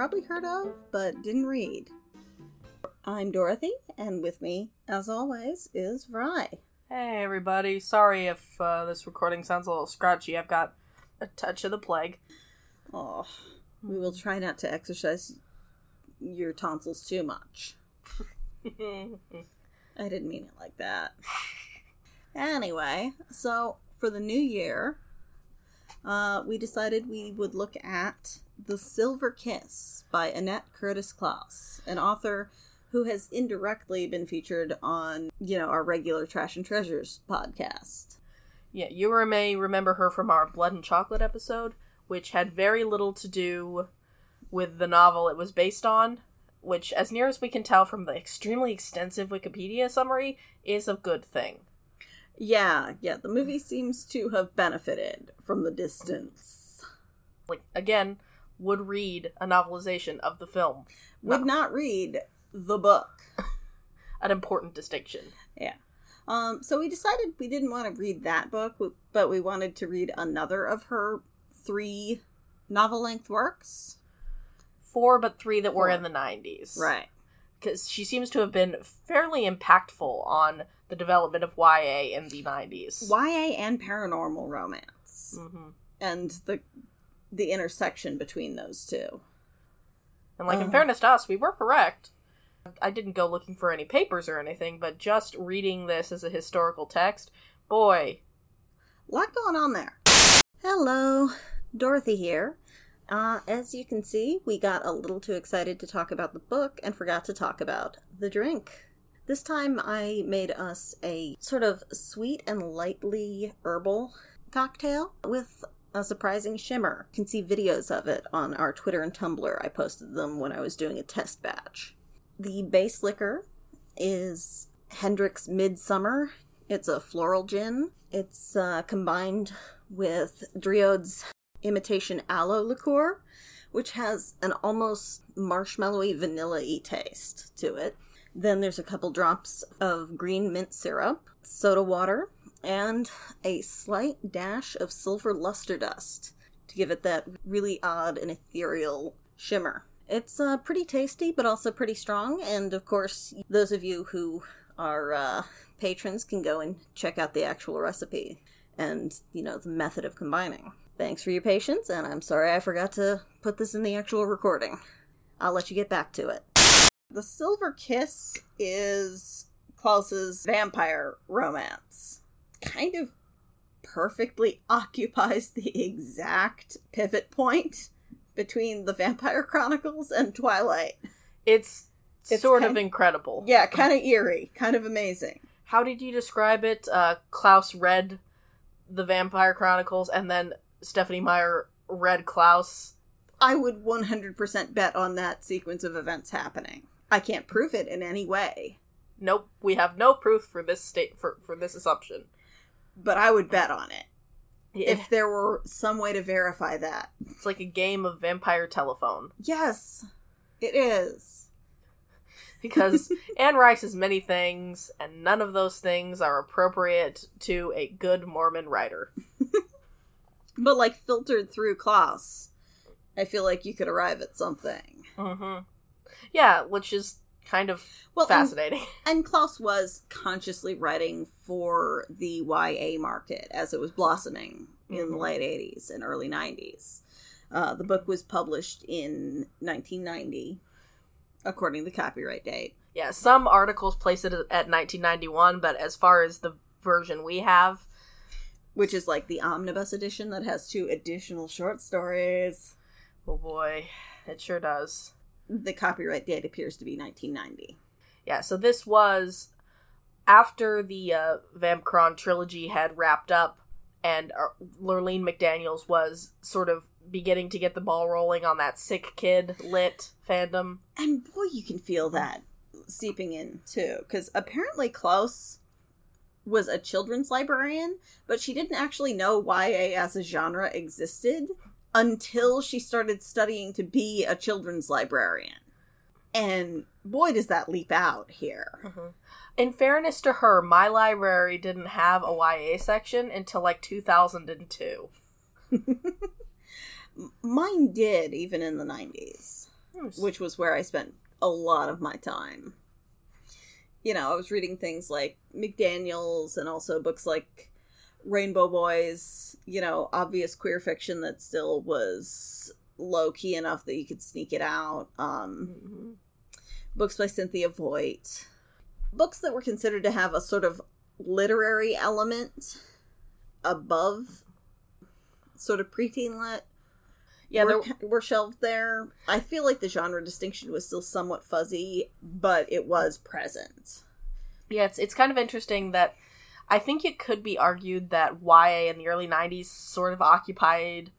probably heard of but didn't read. I'm Dorothy, and with me, as always, is Vry. Hey everybody, sorry if uh, this recording sounds a little scratchy. I've got a touch of the plague. Oh, we will try not to exercise your tonsils too much. I didn't mean it like that. Anyway, so for the new year, uh, we decided we would look at The Silver Kiss by Annette Curtis Klause, an author who has indirectly been featured on, you know, our regular Trash and Treasures podcast. Yeah, you or may remember her from our Blood and Chocolate episode, which had very little to do with the novel it was based on, which, as near as we can tell from the extremely extensive Wikipedia summary, is a good thing. Yeah, yeah, the movie seems to have benefited from the distance. Like, again, would read a novelization of the film. Would not read the book. An important distinction. Yeah. Um, so we decided we didn't want to read that book, but we wanted to read another of her three novel length works. Four, but three that were in the 90s. Right. Because she seems to have been fairly impactful on the development of YA in the 90s. YA and paranormal romance. hmm And the the intersection between those two. And, like, in fairness to us, we were correct. I didn't go looking for any papers or anything, but just reading this as a historical text, boy, lot going on there. Hello, Dorothy here. Uh, as you can see, we got a little too excited to talk about the book and forgot to talk about the drink. This time I made us a sort of sweet and lightly herbal cocktail with a surprising shimmer. You can see videos of it on our Twitter and Tumblr. I posted them when I was doing a test batch. The base liquor is Hendrick's Midsummer. It's a floral gin. It's uh, combined with Driode's imitation aloe liqueur, which has an almost marshmallowy vanilla y taste to it. Then there's a couple drops of green mint syrup, soda water, and a slight dash of silver luster dust to give it that really odd and ethereal shimmer. It's uh, pretty tasty, but also pretty strong. And of course, those of you who are uh, patrons can go and check out the actual recipe and, you know, the method of combining. Thanks for your patience, and I'm sorry I forgot to put this in the actual recording. I'll let you get back to it. The Silver Kiss is Klause's vampire romance. Kind of perfectly occupies the exact pivot point between the Vampire Chronicles and Twilight. it's, It's sort kind- of incredible. Yeah, kind of eerie, kind of amazing. How did you describe it? Uh, Klause read the Vampire Chronicles, and then Stephenie Meyer read Klause. I would 100% bet on that sequence of events happening. I can't prove it in any way, Nope, we have no proof for this state for, for this assumption. But I would bet on it. If If there were some way to verify that. it's like a game of vampire telephone, Yes, it is. because Anne Rice is many things, and none of those things are appropriate to a good Mormon writer. But like filtered through Klause, I feel like you could arrive at something. Mm-hmm. Yeah, which is kind of Well, fascinating. And Klause was consciously writing for the YA market as it was blossoming in the Mhm. late 80s and early 90s. Uh, the book was published in 1990, according to the copyright date. yeah, some articles place it at 1991, but as far as the version we have, Which is like the omnibus edition that has two additional short stories. oh boy, it sure does. The copyright date appears to be 1990. Yeah, so this was after the uh, Vampcron trilogy had wrapped up, and uh, Lurlene McDaniels was sort of beginning to get the ball rolling on that sick kid lit fandom. And boy, you can feel that seeping in too. Because apparently Klause was a children's librarian, but she didn't actually know why YA as a genre existed until she started studying to be a children's librarian. And boy, does that leap out here. Mm-hmm. In fairness to her, my library didn't have a YA section until like 2002. Mine did, even in the 90s, which was where I spent a lot of my time. You know, I was reading things like McDaniels and also books like Rainbow Boys, you know, obvious queer fiction that still was low key enough that you could sneak it out. Um, Mhm. books by Cynthia Voigt, books that were considered to have a sort of literary element above sort of preteen lit. Yeah, were, there, were shelved there. I feel like the genre distinction was still somewhat fuzzy, but it was present. yeah, it's it's kind of interesting that I think it could be argued that YA in the early '90s sort of occupied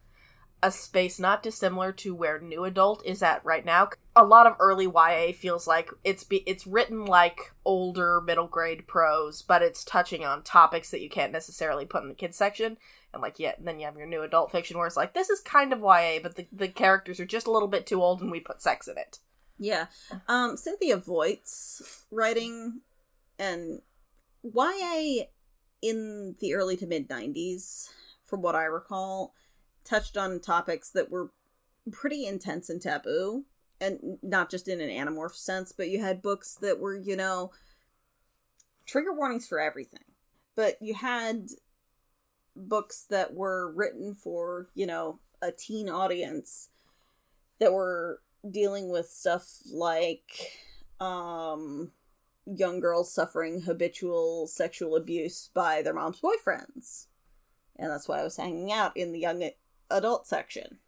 a space not dissimilar to where new adult is at right now. A lot of early YA feels like it's be, it's written like older middle grade prose, but it's touching on topics that you can't necessarily put in the kids section. And like yeah, then you have your new adult fiction where it's like this is kind of YA, but the the characters are just a little bit too old and we put sex in it. Yeah. Um, Cynthia Voigt's writing and YA in the early to mid 90s, from what I recall, touched on topics that were pretty intense and taboo. And not just in an Animorph sense, but you had books that were, you know, trigger warnings for everything. But you had books that were written for, you know, a teen audience that were dealing with stuff like um young girls suffering habitual sexual abuse by their mom's boyfriends. And that's why I was hanging out in the young adult section.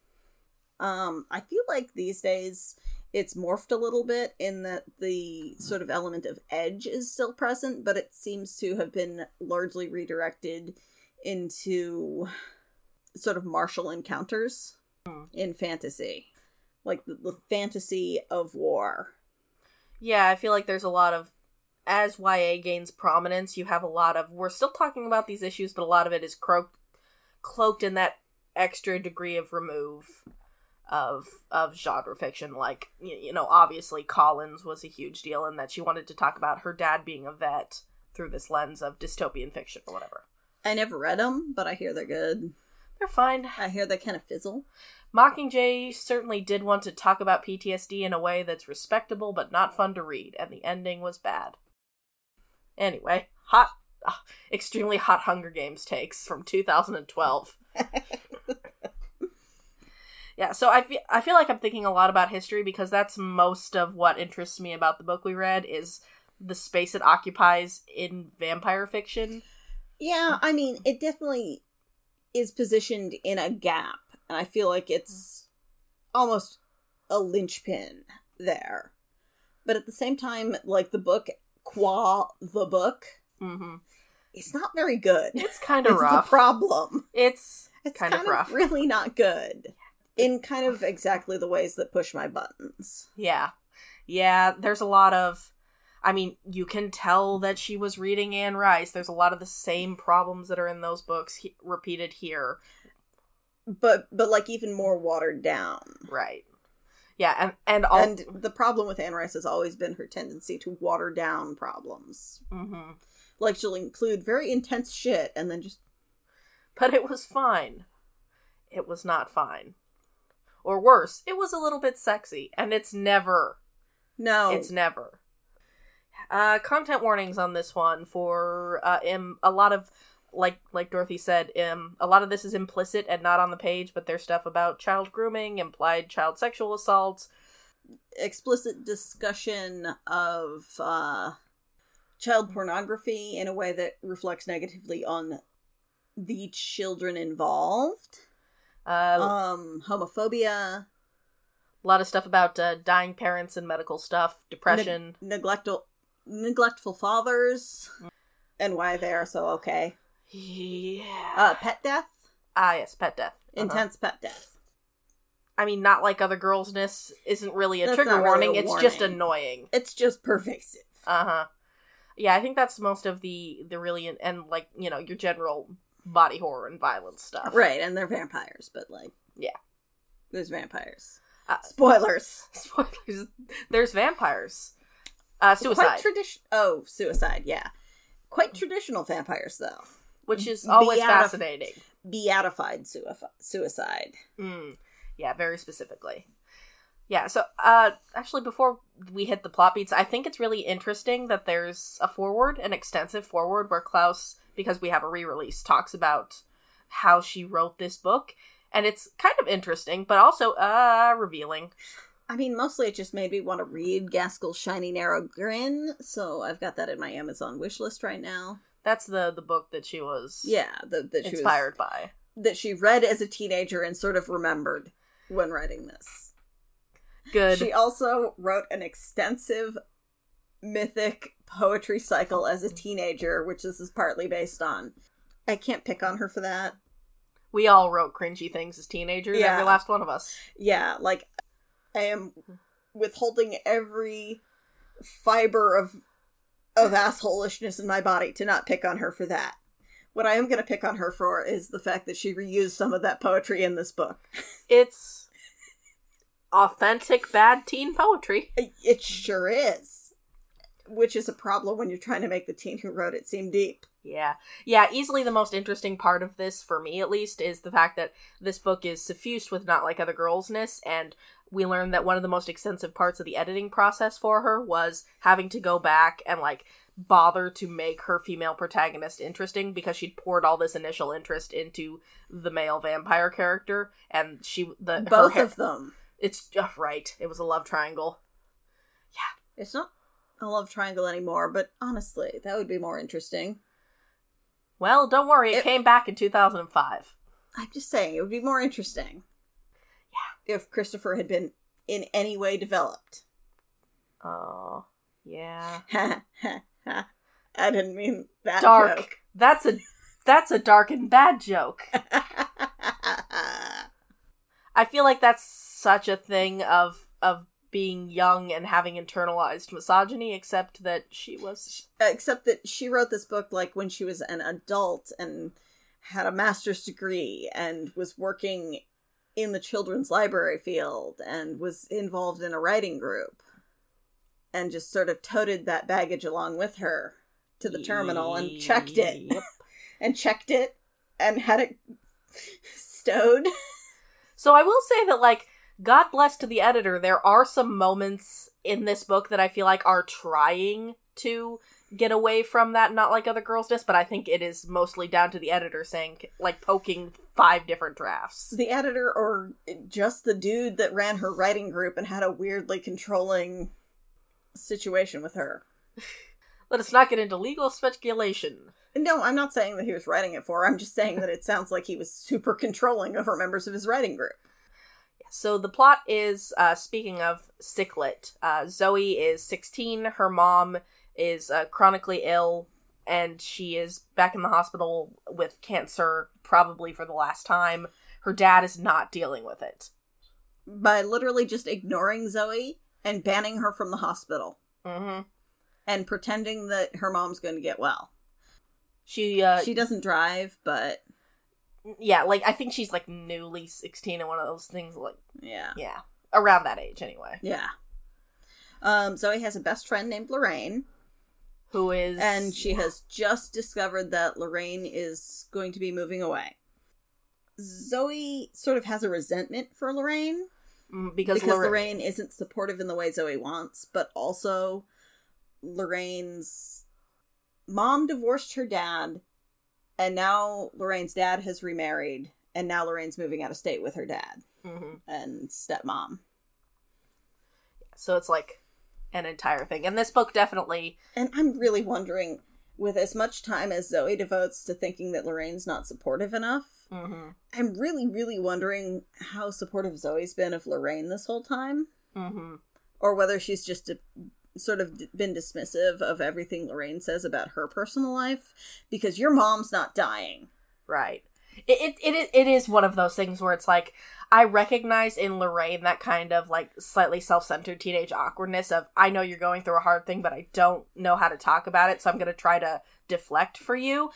Um I feel like these days it's morphed a little bit in that the sort of element of edge is still present, but it seems to have been largely redirected into sort of martial encounters in fantasy. Like the, the fantasy of war. Yeah, I feel like there's a lot of as YA gains prominence, you have a lot of we're still talking about these issues, but a lot of it is cloaked cloaked in that extra degree of remove of of genre fiction. Like you, you know, obviously Collins was a huge deal in that she wanted to talk about her dad being a vet through this lens of dystopian fiction or whatever. I never read them, but I hear they're good. They're fine. I hear they kind of fizzle. Mockingjay certainly did want to talk about PTSD in a way that's respectable but not fun to read, and the ending was bad. Anyway, hot, ah, extremely hot Hunger Games takes from 2012. yeah, so I feel I feel like I'm thinking a lot about history because that's most of what interests me about the book we read is the space it occupies in vampire fiction. Yeah, I mean, it definitely is positioned in a gap, and I feel like it's almost a linchpin there. But at the same time, like the book, qua the book, Mm-hmm. it's not very good. It's kind of rough. the problem. it's It's kind, kind, of rough. really not good. In kind of exactly the ways that push my buttons. Yeah. Yeah, there's a lot of I mean, you can tell that she was reading Anne Rice. There's a lot of the same problems that are in those books he- repeated here. But but like even more watered down. Right. Yeah, and and all And the problem with Anne Rice has always been her tendency to water down problems. Mhm. Like she'll include very intense shit and then just But it was fine. It was not fine. Or worse, it was a little bit sexy, and it's never no. It's never. Uh, content warnings on this one for uh, a lot of like like Dorothy said, um, a lot of this is implicit and not on the page, but there's stuff about child grooming, implied child sexual assault. explicit discussion of uh, child pornography in a way that reflects negatively on the children involved. Uh, Um, homophobia, a lot of stuff about uh, dying parents and medical stuff, depression. neg- neglectful, neglectful fathers, and why they are so okay. Yeah. Uh, pet death, ah, yes, pet death. Uh-huh. intense pet death. I mean, not like other girlsness isn't really a That's trigger really warning. a It's just annoying. It's just pervasive. Uh huh. Yeah, I think that's most of the the really and like you know your general body horror and violence stuff. Right, and they're vampires, but like, Yeah. there's vampires. Uh, Spoilers. spoilers. There's vampires. Uh, suicide. Quite tradition. Oh, suicide. Yeah, quite traditional vampires though. Which is always Beatif- fascinating. beatified suicide. Mm. Yeah, very specifically. Yeah, so uh actually before we hit the plot beats, I think it's really interesting that there's a forward, an extensive forward where Klause, because we have a re-release, talks about how she wrote this book. And it's kind of interesting, but also uh revealing. I mean, mostly it just made me want to read Gaskell's Shiny Narrow Grin, so I've got that in my Amazon wish list right now. That's the the book that she was Yeah, that that she was- inspired by. that she read as a teenager and sort of remembered when writing this. Good. She also wrote an extensive mythic poetry cycle as a teenager, which this is partly based on. I can't pick on her for that. we all wrote cringy things as teenagers, Yeah. every last one of us. Yeah, like I am withholding every fiber of of assholishness in my body to not pick on her for that. What I am going to pick on her for is the fact that she reused some of that poetry in this book. It's authentic bad teen poetry. It sure is. Which is a problem when you're trying to make the teen who wrote it seem deep. Yeah. Yeah, easily the most interesting part of this, for me at least, is the fact that this book is suffused with not like other girlsness, and we learned that one of the most extensive parts of the editing process for her was having to go back and like bother to make her female protagonist interesting because she'd poured all this initial interest into the male vampire character and she the Both of them. it's uh, right it was a love triangle Yeah. It's not a love triangle anymore, but honestly, that would be more interesting. well don't worry it, It- came back in 2005 I'm just saying, it would be more interesting. If Christopher had been in any way developed. oh yeah I didn't mean that dark. joke. That's a that's a dark and bad joke. I feel like that's such a thing of of being young and having internalized misogyny, except that she was Except that she wrote this book like when she was an adult and had a master's degree and was working in the children's library field and was involved in a writing group and just sort of toted that baggage along with her to the terminal and checked it Yep. and checked it and had it stowed. So I will say that like God bless to the editor, there are some moments in this book that I feel like are trying to get away from that not like other girls girlsness, but I think it is mostly down to the editor saying like poking five different drafts. the editor or just the dude that ran her writing group and had a weirdly controlling situation with her. Let us not get into legal speculation. No, I'm not saying that he was writing it for her. I'm just saying that it sounds like he was super controlling over members of his writing group. So the plot is uh, speaking of sicklet. Uh, Zoe is 16. Her mom is uh, chronically ill, and she is back in the hospital with cancer, probably for the last time. Her dad is not dealing with it. By literally just ignoring Zoe and banning her from the hospital hmm and pretending that her mom's going to get well. She, uh, she doesn't drive, but yeah, like I think she's like newly 16 and one of those things. Like, yeah. yeah, around that age anyway. Yeah. Um, Zoe has a best friend named Lorraine. Who is and she has just discovered that Lorraine is going to be moving away. Zoe sort of has a resentment for Lorraine Mm, because, because Lorraine, Lorraine isn't supportive in the way Zoe wants, but also Lorraine's mom divorced her dad, and now Lorraine's dad has remarried, and now Lorraine's moving out of state with her dad Mhm. and stepmom. So it's like an entire thing, and this book definitely And I'm really wondering, with as much time as Zoe devotes to thinking that Lorraine's not supportive enough, hmm I'm really, really wondering how supportive Zoe's been of Lorraine this whole time, hmm or whether she's just a, sort of been dismissive of everything Lorraine says about her personal life. Because your mom's not dying. Right. It, it it is it is one of those things where it's like I recognize in Lorraine that kind of like slightly self-centered teenage awkwardness of I know you're going through a hard thing but I don't know how to talk about it so I'm going to try to deflect for you.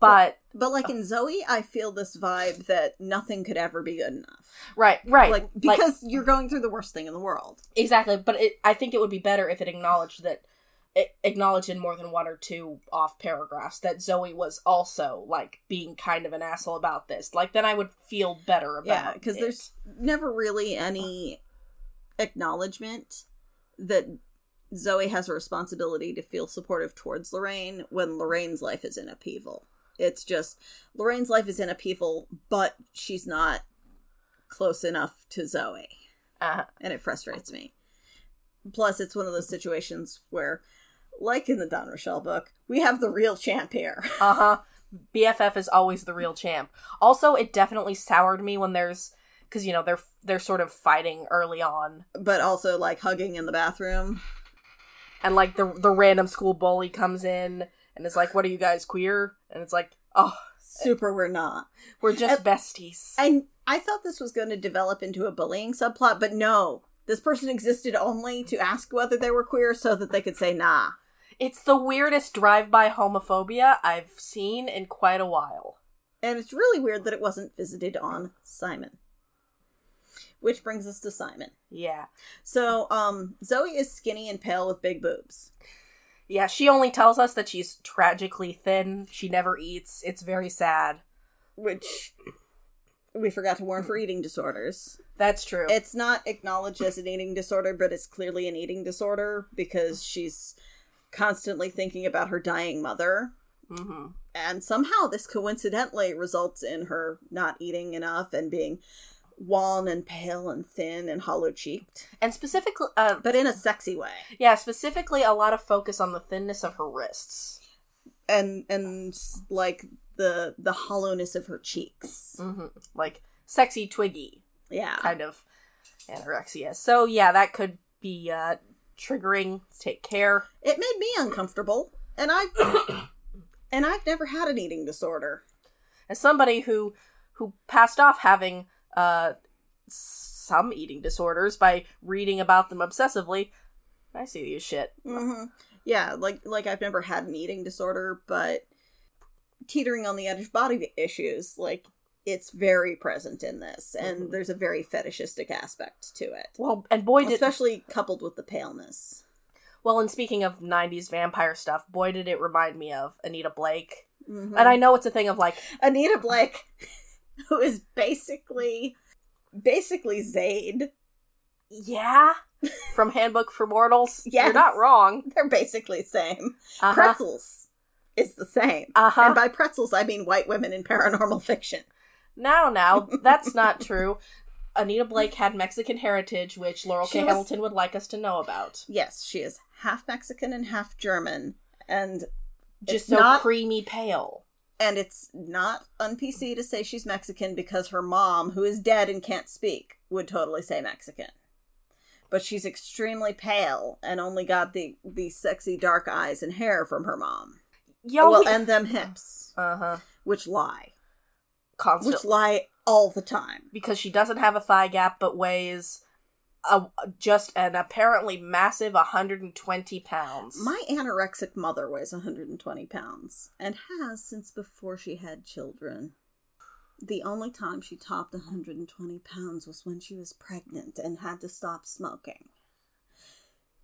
But But like in Zoe, I feel this vibe that nothing could ever be good enough. right, right. Like because you're going through the worst thing in the world. exactly, but it, I think it would be better if it acknowledged that acknowledge in more than one or two off paragraphs that Zoe was also like being kind of an asshole about this, like then I would feel better about Yeah, because there's never really any acknowledgement that Zoe has a responsibility to feel supportive towards Lorraine when Lorraine's life is in upheaval. It's just Lorraine's life is in upheaval, but she's not close enough to Zoe, uh, and it frustrates me. Plus, it's one of those situations where, like in the Dawn Rochelle book, we have the real champ here. uh huh. BFF is always the real champ. Also, it definitely soured me when there's because you know they're they're sort of fighting early on, but also like hugging in the bathroom. and like the the random school bully comes in and is like, "What are you guys queer?" And it's like, "Oh, Super, we're not. we're just besties." And I thought this was going to develop into a bullying subplot, but no. This person existed only to ask whether they were queer so that they could say nah. It's the weirdest drive-by homophobia I've seen in quite a while. And it's really weird that it wasn't visited on Simon. Which brings us to Simon. Yeah. So, um, Zoe is skinny and pale with big boobs. Yeah, she only tells us that she's tragically thin. She never eats. It's very sad. Which we forgot to warn for eating disorders. That's true. It's not acknowledged as an eating disorder, but it's clearly an eating disorder because she's constantly thinking about her dying mother. hmm And somehow this coincidentally results in her not eating enough and being wan and pale and thin and hollow cheeked, And specifically, uh, but in a sexy way. yeah, specifically a lot of focus on the thinness of her wrists. And and like the the hollowness of her cheeks. hmm Like sexy Twiggy Yeah. kind of anorexia. So yeah, that could be uh, triggering. Take care. It made me uncomfortable. And I've and I've never had an eating disorder. As somebody who who passed off having uh, some eating disorders by reading about them obsessively, I see you shit. hmm Yeah, like like I've never had an eating disorder, but teetering on the edge of body issues, like it's very present in this, and Mhm. there's a very fetishistic aspect to it, Well, and boy did especially coupled with the paleness. well. And speaking of '90s vampire stuff, boy did it remind me of Anita Blake. Mhm. And I know it's a thing of like, Anita Blake, who is basically basically Zade. yeah, from Handbook for Mortals. yeah You're not wrong. They're basically the same. Uh-huh. Pretzels is the same. Uh-huh. And by pretzels, I mean white women in paranormal fiction. Now, now, that's not true. Anita Blake had Mexican heritage, which Laurell She K. was- Hamilton would like us to know about. Yes, she is half Mexican and half German, and Just so not- creamy pale. and it's not un PC to say she's Mexican because her mom, who is dead and can't speak, would totally say Mexican. But she's extremely pale and only got the the sexy dark eyes and hair from her mom. Yo, well, and them hips, uh huh. which lie, Constant. which lie all the time. because she doesn't have a thigh gap, but weighs a, just an apparently massive 120 pounds. My anorexic mother weighs 120 pounds and has since before she had children. The only time she topped 120 pounds was when she was pregnant and had to stop smoking.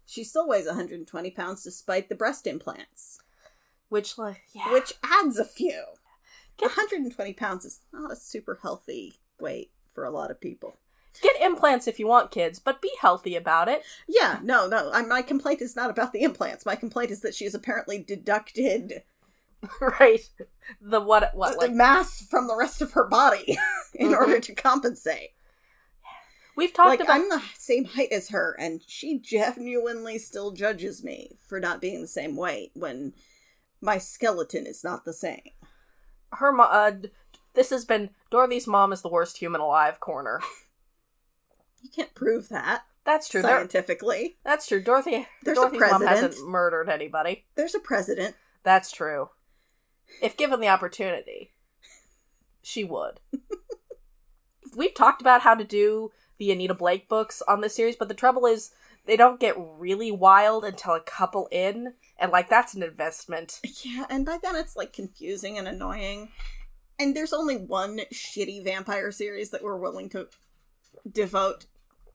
She still weighs 120 pounds despite the breast implants, which, like, yeah. which adds a few. Get- 120 pounds is not a super healthy weight for a lot of people. Get implants if you want kids, but be healthy about it. Yeah, no, no. I, my complaint is not about the implants. My complaint is that she has apparently deducted right. The what, what, the like, mass from the rest of her body in Mhm. order to compensate. we've talked like about. I'm the same height as her, and she genuinely still judges me for not being the same weight when my skeleton is not the same. Her mo- uh, this has been Dorothy's mom is the worst human alive corner. You can't prove that That's true. There, scientifically. that's true. Dorothy There's a Dorothy's mom president. hasn't murdered anybody. There's a president. That's true. If given the opportunity, she would. We've talked about how to do the Anita Blake books on this series, but the trouble is they don't get really wild until a couple in, and like that's an investment. Yeah, and by then it's like confusing and annoying. And there's only one shitty vampire series that we're willing to devote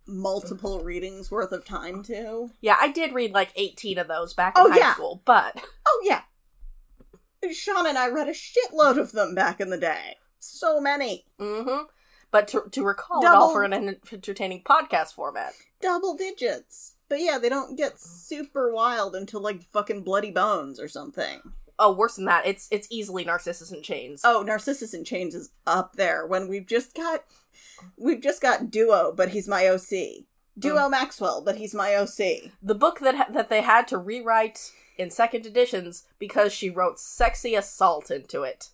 multiple readings worth of time to. Yeah, I did read like 18 of those back in Oh, high yeah. school, but Oh yeah. Sean and I read a shitload of them back in the day. So many. hmm But to, to recall it all for an entertaining podcast format. Double digits. But yeah, they don't get super wild until like fucking bloody bones or something. Oh, worse than that, it's it's easily Narcissus in Chains. Oh, Narcissus in Chains is up there when we've just got we've just got Duo, but he's my OC. Duo mm. Maxwell, but he's my OC. The book that ha- that they had to rewrite in second editions because she wrote sexy assault into it.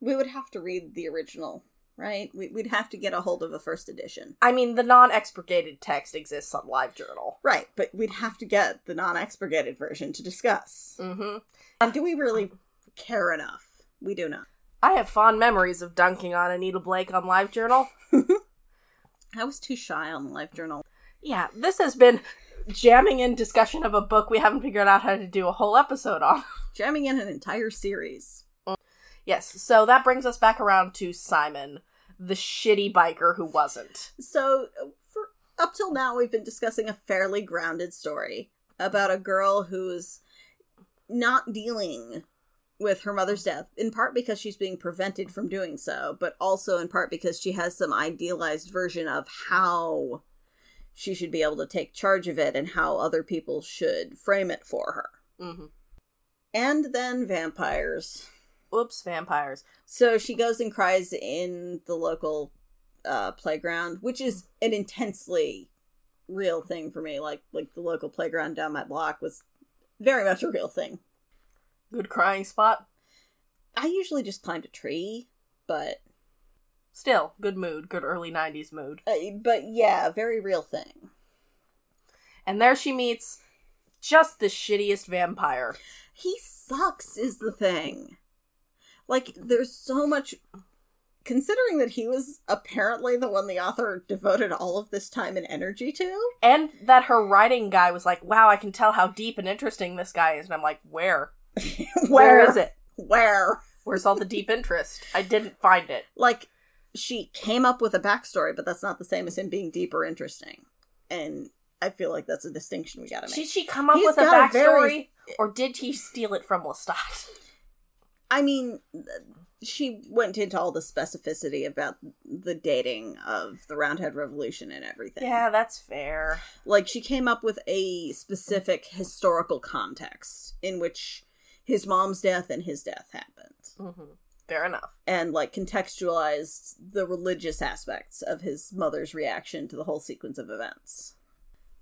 We would have to read the original, right? We- We'd have to get a hold of the first edition. I mean, the non-expurgated text exists on LiveJournal. Right, but we'd have to get the non expurgated version to discuss. Mm-hmm. And do we really care enough? We do not. I have fond memories of dunking on Anita Blake on LiveJournal. I was too shy on the LiveJournal. Yeah, this has been jamming in discussion of a book we haven't figured out how to do a whole episode on. Jamming in an entire series. Yes, so that brings us back around to Simon, the shitty biker who wasn't. So, for up till now, we've been discussing a fairly grounded story about a girl who's not dealing with her mother's death, in part because she's being prevented from doing so, but also in part because she has some idealized version of how she should be able to take charge of it and how other people should frame it for her. hmm And then vampires. Oops, vampires. So she goes and cries in the local uh, playground, which is an intensely real thing for me. Like like the local playground down my block was very much a real thing. Good crying spot. I usually just climbed a tree, but Still, good mood, good early 90s mood. uh, but yeah, very real thing. And there she meets just the shittiest vampire. He sucks is the thing. Like there's so much considering that he was apparently the one the author devoted all of this time and energy to. And that her writing guy was like, wow, I can tell how deep and interesting this guy is. And I'm like, where? Where is it? Where? Where's all the deep interest? I didn't find it. like she came up with a backstory, but that's not the same as him being deep or interesting. And I feel like that's a distinction we gotta make. Did she come up He's with a got a backstory? very- Or did he steal it from Lestat? I mean, she went into all the specificity about the dating of the Roundhead Revolution and everything. Yeah, that's fair. Like she came up with a specific historical context in which his mom's death and his death happened. hmm Fair enough. And like contextualized the religious aspects of his mother's reaction to the whole sequence of events.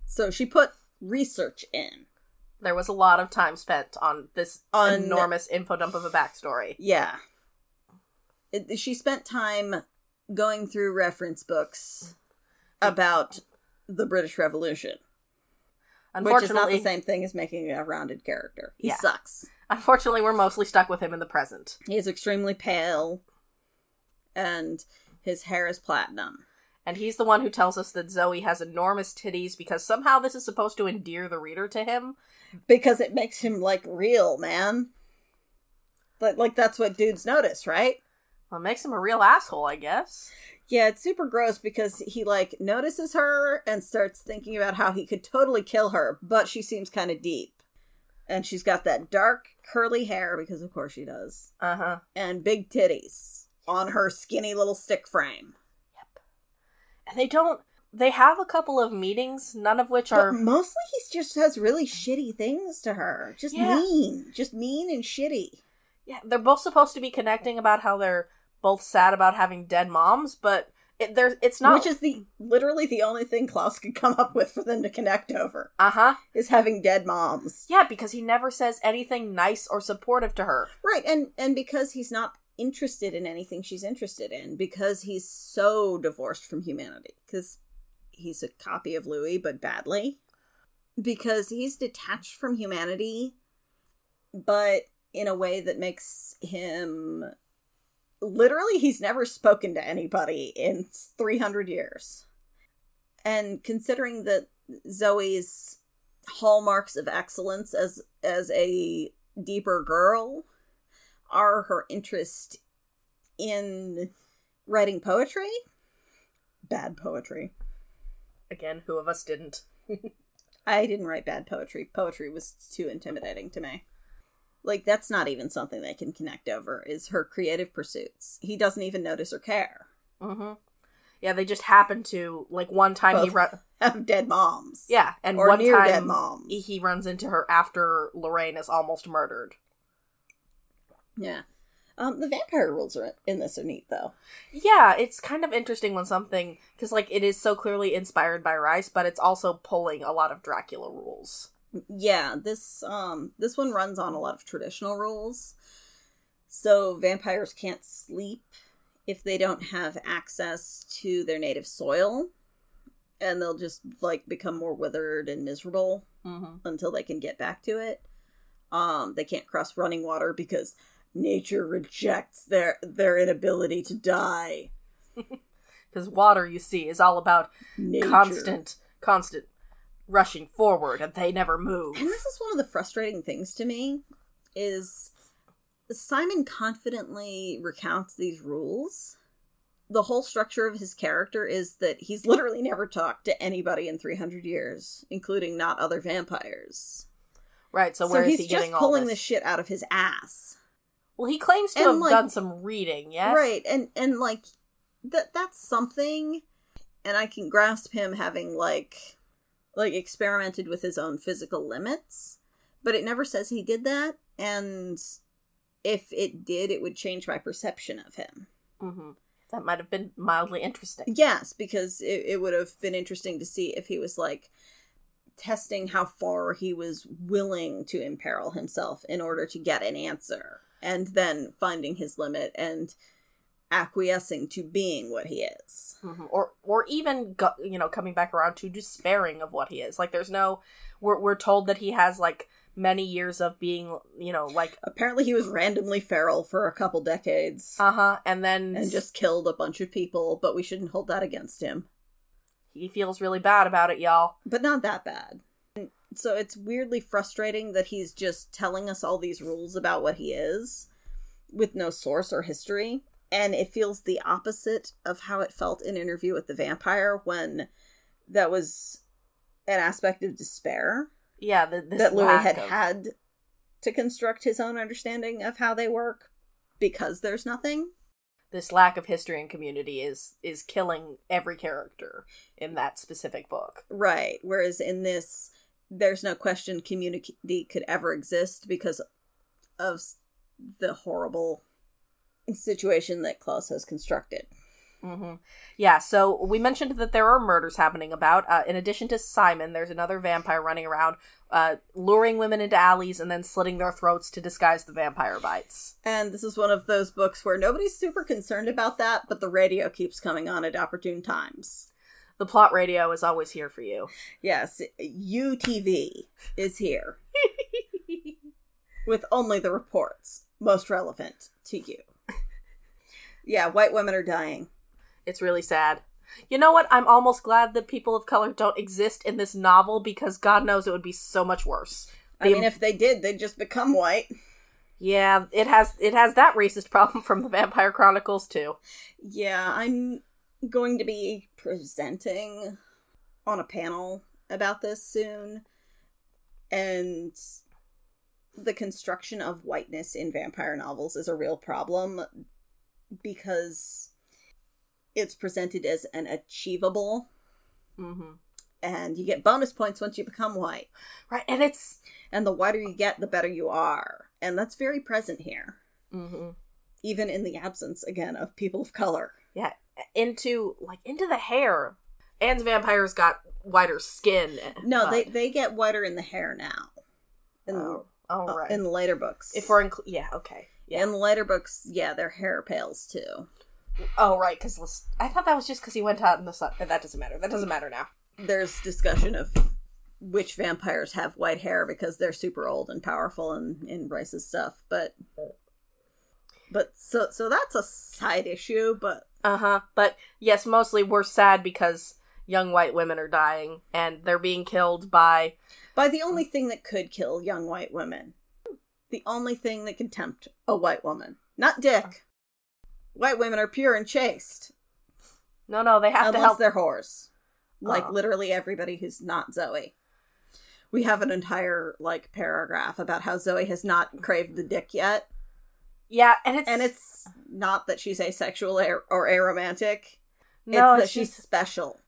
So she put research in. There was a lot of time spent on this On- enormous info dump of a backstory. Yeah. It, she spent time going through reference books about the British Revolution, which is not the same thing as making a rounded character. He Yeah. sucks. unfortunately, we're mostly stuck with him in the present. He is extremely pale, and his hair is platinum. And he's the one who tells us that Zoe has enormous titties because somehow this is supposed to endear the reader to him. Because it makes him like real, man. Like, like that's what dudes notice, right? Well, it makes him a real asshole, I guess. Yeah, it's super gross because he like notices her and starts thinking about how he could totally kill her, but she seems kind of deep. And she's got that dark curly hair because of course she does, Uh huh. and big titties on her skinny little stick frame. Yep. And they don't. They have a couple of meetings, none of which are. But mostly he just has really shitty things to her. Just Yeah. mean, just mean and shitty. Yeah, they're both supposed to be connecting about how they're both sad about having dead moms, but it, there's it's not. Which is the literally the only thing Klause could come up with for them to connect over uh huh. is having dead moms. Yeah, because he never says anything nice or supportive to her. Right, and and because he's not interested in anything she's interested in, because he's so divorced from humanity, because he's a copy of Louis, but badly, because he's detached from humanity, but in a way that makes him literally he's never spoken to anybody in 300 years. And considering that Zoe's hallmarks of excellence as as a deeper girl are her interest in writing poetry bad poetry Again, who of us didn't? I didn't write bad poetry. Poetry was too intimidating to me. Like that's not even something they can connect over is her creative pursuits. He doesn't even notice or care. Mm-hmm. Yeah, they just happen to like one time he Both run. Have dead moms. Yeah, and one time dead moms. he- he runs into her after Lorraine is almost murdered. Yeah. Um, the vampire rules are in this are neat though. Yeah, it's kind of interesting when something because like it is so clearly inspired by Rice, but it's also pulling a lot of Dracula rules. Yeah, this um this one runs on a lot of traditional rules. So vampires can't sleep if they don't have access to their native soil. And they'll just like become more withered and miserable Mm-hmm. until they can get back to it. Um they can't cross running water because nature rejects their their inability to die. Because water, you see, is all about Nature. constant, constant rushing forward, and they never move. And this is one of the frustrating things to me is Simon confidently recounts these rules. The whole structure of his character is that he's literally never talked to anybody in 300 years, including not other vampires. Right. So So, where is he's he just getting all pulling this? this shit out of his ass. Well, he claims to And, have like- done some reading. Yes. Right, and and like that that's something and I can grasp him having like like experimented with his own physical limits, but it never says he did that and if it did it would change my perception of him. Mm-hmm. That might have been mildly interesting. Yes, because it, it would have been interesting to see if he was like testing how far he was willing to imperil himself in order to get an answer and then finding his limit and acquiescing to being what he is. Mhm. Or, or even go, you know, coming back around to despairing of what he is. Like, there's no. We're we're told that he has like many years of being, you know, like Apparently, he was randomly feral for a couple decades uh huh, and then and just killed a bunch of people, but we shouldn't hold that against him. he feels really bad about it, y'all. But not that bad. So it's weirdly frustrating that he's just telling us all these rules about what he is with no source or history. And it feels the opposite of how it felt in Interview with the Vampire when that was an aspect of despair Yeah, the, that Louis had of- had to construct his own understanding of how they work because there's nothing. this lack of history and community is is killing every character in that specific book. Right. Whereas in this, there's no question community could ever exist because of the horrible situation that Klause has constructed. hmm Yeah, so we mentioned that there are murders happening about. Uh, in addition to Simon, there's another vampire running around, uh, luring women into alleys and then slitting their throats to disguise the vampire bites. And this is one of those books where nobody's super concerned about that, but the radio keeps coming on at opportune times. The plot radio is always here for you. Yes, UTV is here with only the reports most relevant to you. Yeah, white women are dying. It's really sad. You know what? I'm almost glad that people of color don't exist in this novel because God knows it would be so much worse. I mean, if they did, they'd just become white. Yeah, it has it has that racist problem from the Vampire Chronicles too. Yeah, I'm going to be presenting on a panel about this soon. And the construction of whiteness in vampire novels is a real problem because it's presented as an achievable hmm and you get bonus points once you become white. Right, and it's And the whiter you get, the better you are. And that's very present here, hmm even in the absence again of people of color. yeah into like into the hair. Anne's vampires got whiter skin. No, but- they they get whiter in the hair now. In, oh, oh, uh, right. in the later books. if we're inclu- yeah, okay, yeah. In the later books, yeah, their hair pales too. oh, right, because I thought that was just because he went out in the sun. That doesn't matter. That doesn't matter now. There's discussion of which vampires have white hair because they're super old and powerful in, in Bryce's stuff, but but so so that's a side issue, but Uh huh. But yes, mostly we're sad because young white women are dying and they're being killed by by the only thing that could kill young white women. The only thing that can tempt a white woman. Not dick. White women are pure and chaste. no, no. They have to unless help. they're whores. Like Uh. literally everybody who's not Zoe. We have an entire like paragraph about how Zoe has not craved the dick yet, Yeah, and it's and it's not that she's asexual or, or aromantic. no, it's that it's she's special.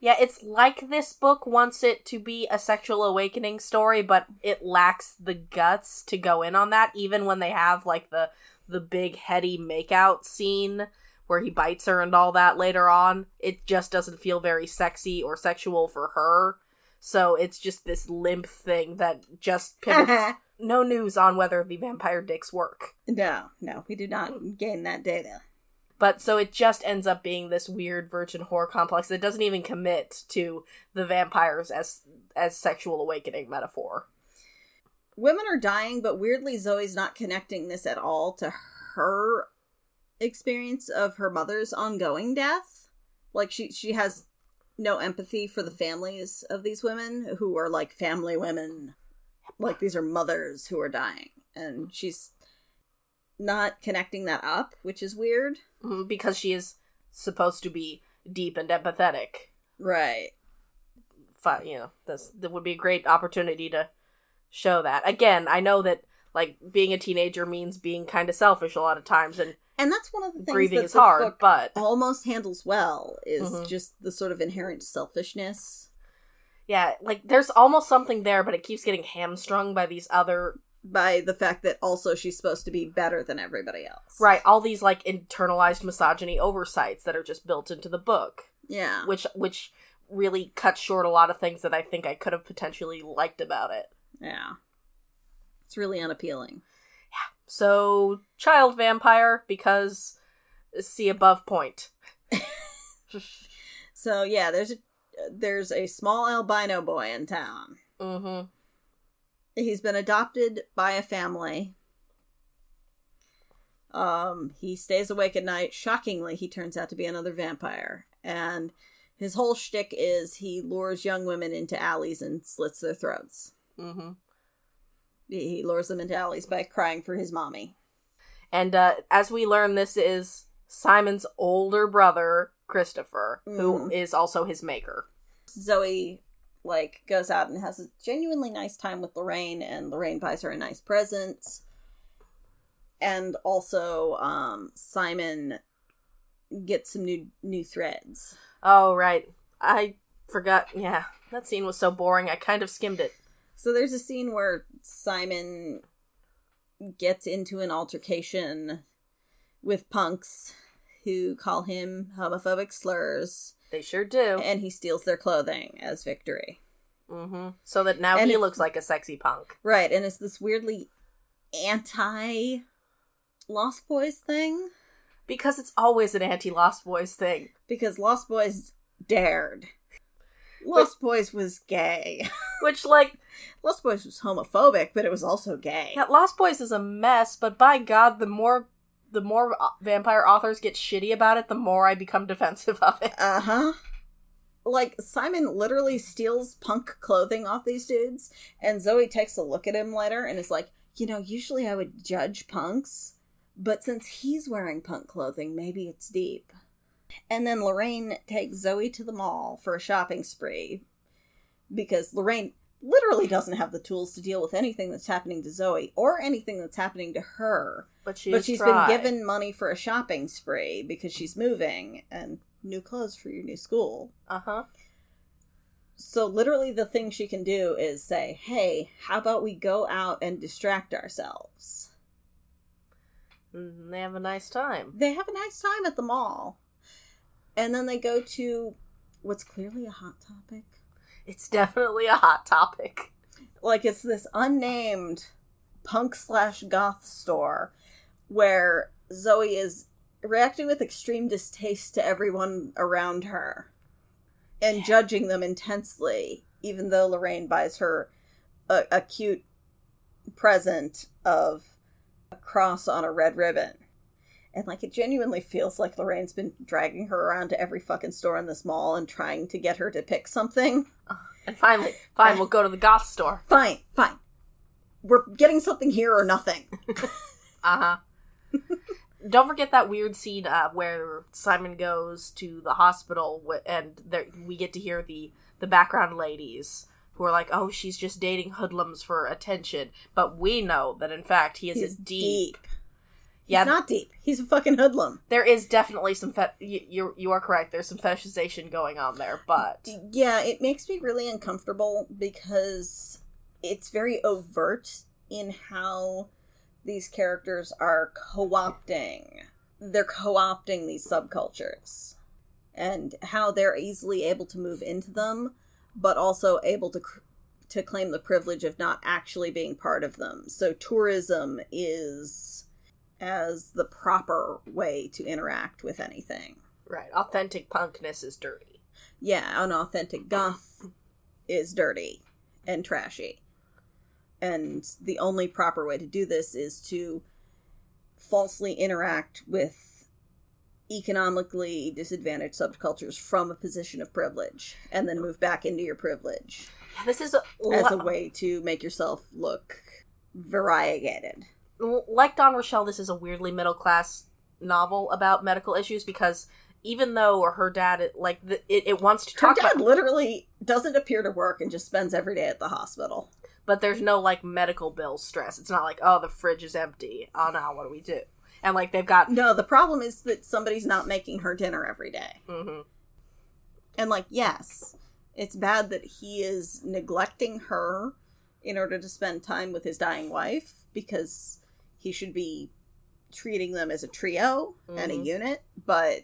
yeah, it's like this book wants it to be a sexual awakening story, but it lacks the guts to go in on that. Even when they have like the the big heady makeout scene where he bites her and all that later on, it just doesn't feel very sexy or sexual for her. So it's just this limp thing that just pivots. No news on whether the vampire dicks work. no, no, we do not mm. gain that data. But so it just ends up being this weird virgin horror complex that doesn't even commit to the vampires as as sexual awakening metaphor. Women are dying, but weirdly, Zoe's not connecting this at all to her experience of her mother's ongoing death. Like she she has no empathy for the families of these women who are like family women. Like these are mothers who are dying, and she's not connecting that up, which is weird. Mm, Because she is supposed to be deep and empathetic. Right. You know, this that would be a great opportunity to show that. Again, I know that like being a teenager means being kind of selfish a lot of times, and And that's one of the things grieving that is hard. book But almost handles well is Mhm. just the sort of inherent selfishness yeah, like there's almost something there, but it keeps getting hamstrung by these other by the fact that also she's supposed to be better than everybody else. Right, all these like internalized misogyny oversights that are just built into the book, Yeah. which which really cut short a lot of things that I think I could have potentially liked about it. Yeah. It's really unappealing. Yeah. So, child vampire because see above point. So yeah, there's a there's a small albino boy in town. Mhm. He's been adopted by a family. Um, he stays awake at night. Shockingly, he turns out to be another vampire. And his whole shtick is he lures young women into alleys and slits their throats. Mhm. He he lures them into alleys by crying for his mommy. And uh as we learn this is Simon's older brother, Christopher, who Mhm. is also his maker. Zoe like goes out and has a genuinely nice time with Lorraine and Lorraine buys her a nice present. And also um Simon gets some new new threads. Oh, right. I forgot. Yeah, that scene was so boring. I kind of skimmed it. So there's a scene where Simon gets into an altercation with punks who call him homophobic slurs They sure do. and he steals their clothing as victory. hmm So that now And he looks like a sexy punk. Right, and it's this weirdly anti Lost Boys thing Because it's always an anti Lost Boys thing. because Lost Boys dared. Lost Boys was gay. Which, like, Lost Boys was homophobic, but it was also gay. yeah, Lost Boys is a mess, but by God, the more. The more uh, vampire authors get shitty about it, the more I become defensive of it. Uh huh. Like Simon literally steals punk clothing off these dudes, and Zoe takes a look at him later and is like, you know, usually I would judge punks, but since he's wearing punk clothing, maybe it's deep. And then Lorraine takes Zoe to the mall for a shopping spree because Lorraine literally doesn't have the tools to deal with anything that's happening to Zoe or anything that's happening to her. But, she but she's tried. been given money for a shopping spree because she's moving and new clothes for your new school. Uh huh. So literally the thing she can do is say, "Hey, how about we go out and distract ourselves?" And they have a nice time. They have a nice time at the mall. And then they go to what's clearly a hot topic. It's definitely a hot topic. Like it's this unnamed punk slash goth store where Zoe is reacting with extreme distaste to everyone around her and judging them intensely, even though Lorraine buys her a, a cute present of a cross on a red ribbon. And like it genuinely feels like Lorraine's been dragging her around to every fucking store in this mall and trying to get her to pick something. And finally, fine, we'll go to the goth store. Fine, fine. We're getting something here or nothing. Uh huh. don't forget that weird scene uh, where Simon goes to the hospital and there, we get to hear the the background ladies who are like, "Oh, she's just dating hoodlums for attention," but we know that in fact he is deep. deep. Yeah, He's not deep. He's a fucking hoodlum. there is definitely some fe- you, you you are correct. There's some fetishization going on there, but Yeah, it makes me really uncomfortable because it's very overt in how these characters are co-opting. They're co-opting these subcultures and how they're easily able to move into them but also able to cr- to claim the privilege of not actually being part of them. So tourism is as the proper way to interact with anything. right, authentic punkness is dirty. Yeah, an authentic goth is dirty and trashy. And the only proper way to do this is to falsely interact with economically disadvantaged subcultures from a position of privilege and then move back into your privilege Yeah, this is a, as a way to make yourself look variegated. Like Dawn Rochelle. This is a weirdly middle class novel about medical issues because even though her dad like the, it, it wants to Her talk dad about literally doesn't appear to work and just spends every day at the hospital. but there's no like medical bill stress. It's not like oh the fridge is empty. Oh no, what do we do? And like they've got No, the problem is that somebody's not making her dinner every day. hmm And like, yes, it's bad that he is neglecting her in order to spend time with his dying wife because he should be treating them as a trio and a Mhm. unit. But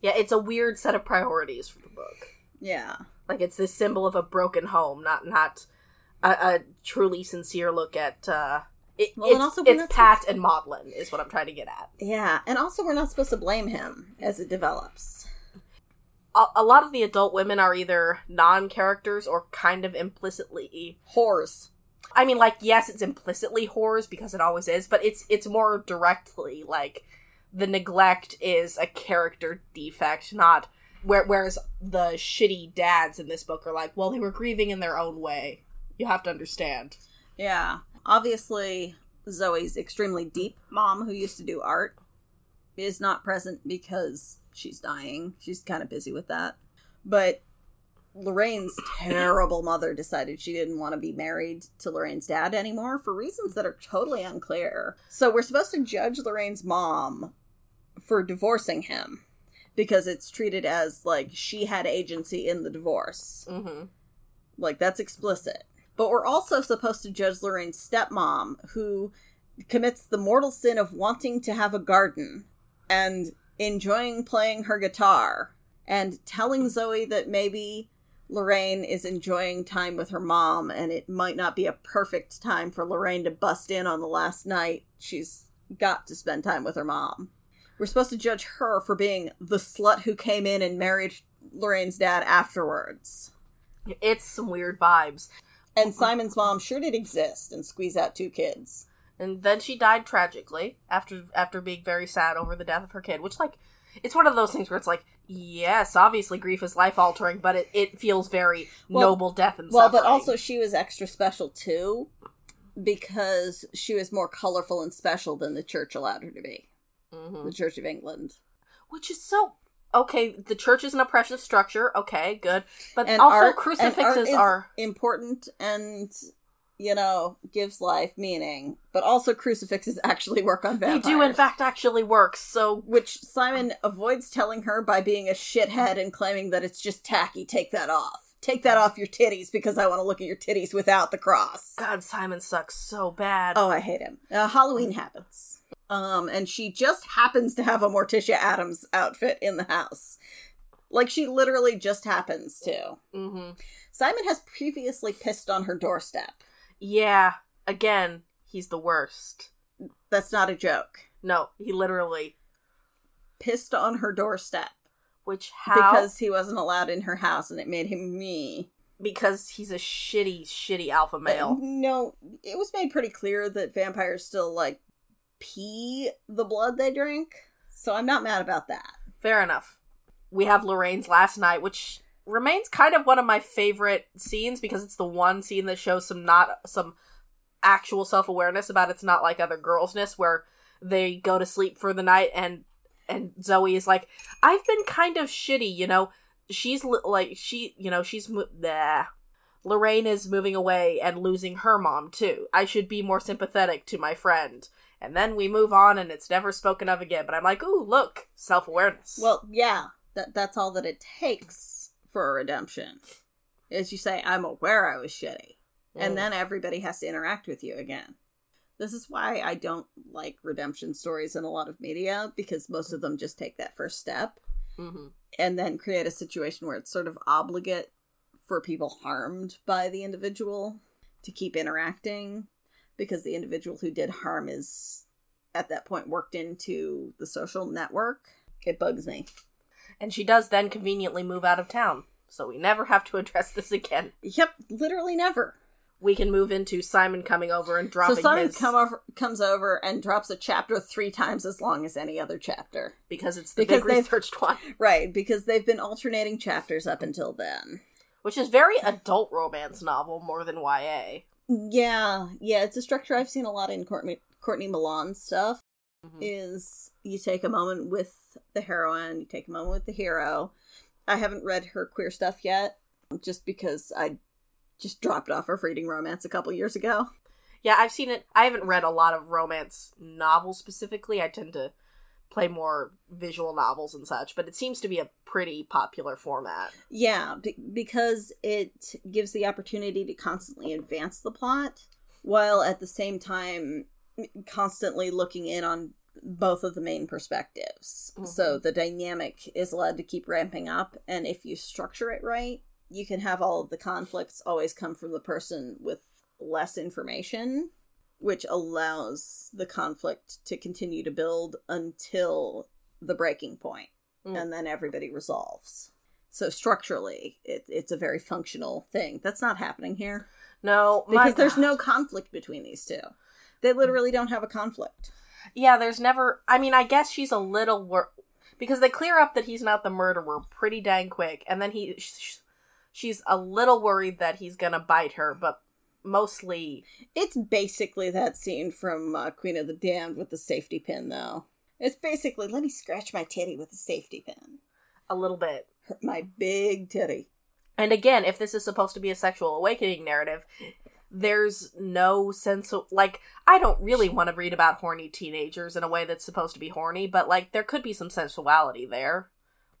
yeah, it's a weird set of priorities for the book. yeah, Like it's this symbol of a broken home, not not a, a truly sincere look at. uh it, Well, and also we're it's not Pat and Maudlin is what I'm trying to get at. yeah, and also we're not supposed to blame him as it develops. A, a lot of the adult women are either non-characters or kind of implicitly Whores. I mean, like, yes, it's implicitly whores because it always is, but it's it's more directly like the neglect is a character defect, not where. Whereas the shitty dads in this book are like, well, they were grieving in their own way. You have to understand. Yeah. Obviously, Zoe's extremely deep mom, who used to do art, is not present because she's dying. She's kind of busy with that. But Lorraine's terrible mother decided she didn't want to be married to Lorraine's dad anymore for reasons that are totally unclear. So we're supposed to judge Lorraine's mom for divorcing him because it's treated as like she had agency in the divorce. Mm-hmm. Like that's explicit. But we're also supposed to judge Lorraine's stepmom, who commits the mortal sin of wanting to have a garden and enjoying playing her guitar and telling Zoe that maybe Lorraine is enjoying time with her mom and it might not be a perfect time for Lorraine to bust in on the last night she's got to spend time with her mom. We're supposed to judge her for being the slut who came in and married Lorraine's dad afterwards. It's some weird vibes. And Simon's mom sure did exist and squeeze out two kids. And then she died tragically after after being very sad over the death of her kid, which like it's one of those things where it's like, yes, obviously grief is life altering, but it, it feels very Well- noble death and Well, but also she was extra special too because she was more colorful and special than the church allowed her to be. Mhm. The Church of England. which is so okay. The church is an oppressive structure. Okay, good, but And also art, crucifixes art are important and you know, gives life meaning. But also crucifixes actually work on vampires. they do in fact actually work. So which Simon avoids telling her by being a shithead and claiming that it's just tacky. Take that off. Take that off your titties because I want to look at your titties without the cross. God, Simon sucks so bad. Oh, I hate him. Uh, Halloween happens. Um, and she just happens to have a Morticia Addams outfit in the house. Like she literally just happens to. hmm Simon has previously pissed on her doorstep. Yeah, again, he's the worst. That's not a joke. No, he literally. Pissed on her doorstep Which how because he wasn't allowed in her house and it made him me. because he's a shitty, shitty alpha male. No, it was made pretty clear that vampires still like pee the blood they drink. So I'm not mad about that. Fair enough. We have Lorraine's last night, which remains kind of one of my favorite scenes because it's the one scene that shows some not some actual self awareness about it's not like other girlsness where they go to sleep for the night and and Zoe is like, "I've been kind of shitty, you know. She's li- like she, you know, she's mo-. Lorraine is moving away and losing her mom too. I should be more sympathetic to my friend." And then we move on and it's never spoken of again. But I'm like, "Ooh, look, self-awareness." Well, yeah, that that's all that it takes for a redemption. Is you say, "I'm aware I was shitty," and Mm. then everybody has to interact with you again. This is why I don't like redemption stories in a lot of media because most of them just take that first step Mhm. and then create a situation where it's sort of obligate for people harmed by the individual to keep interacting because the individual who did harm is at that point worked into the social network. It bugs me. And she does then conveniently move out of town. So we never have to address this again. Yep, literally never. We can move into Simon coming over and dropping so Simon his come over, comes over and drops a chapter three times as long as any other chapter. because it's the because big researched one, Right, because they've been alternating chapters up until then. which is very adult romance novel more than YA. Yeah, yeah, it's a structure I've seen a lot in Courtney, Courtney Milan stuff. Mhm. Is you take a moment with the heroine, you take a moment with the hero. I haven't read her queer stuff yet, just because I just dropped off of reading romance a couple years ago. Yeah, I've seen it. I haven't read a lot of romance novels specifically. I tend to play more visual novels and such, but it seems to be a pretty popular format. Yeah, be- because it gives the opportunity to constantly advance the plot while at the same time constantly looking in on both of the main perspectives. Mhm. So the dynamic is allowed to keep ramping up, and if you structure it right, you can have all of the conflicts always come from the person with less information, which allows the conflict to continue to build until the breaking point Mm. and then everybody resolves. So structurally, it, it's a very functional thing. That's not happening here No, because there's no conflict between these two. They literally don't have a conflict. Yeah, there's never. I mean, I guess she's a little wor- because they clear up that he's not the murderer pretty dang quick, and then he, sh- she's a little worried that he's gonna bite her, but mostly, It's basically that scene from uh, Queen of the Damned with the safety pin, though. It's basically let me scratch my titty with a safety pin, a little bit. Hurt my big titty. And again, if this is supposed to be a sexual awakening narrative, there's no sense of like I don't really want to read about horny teenagers in a way that's supposed to be horny, but like there could be some sensuality there.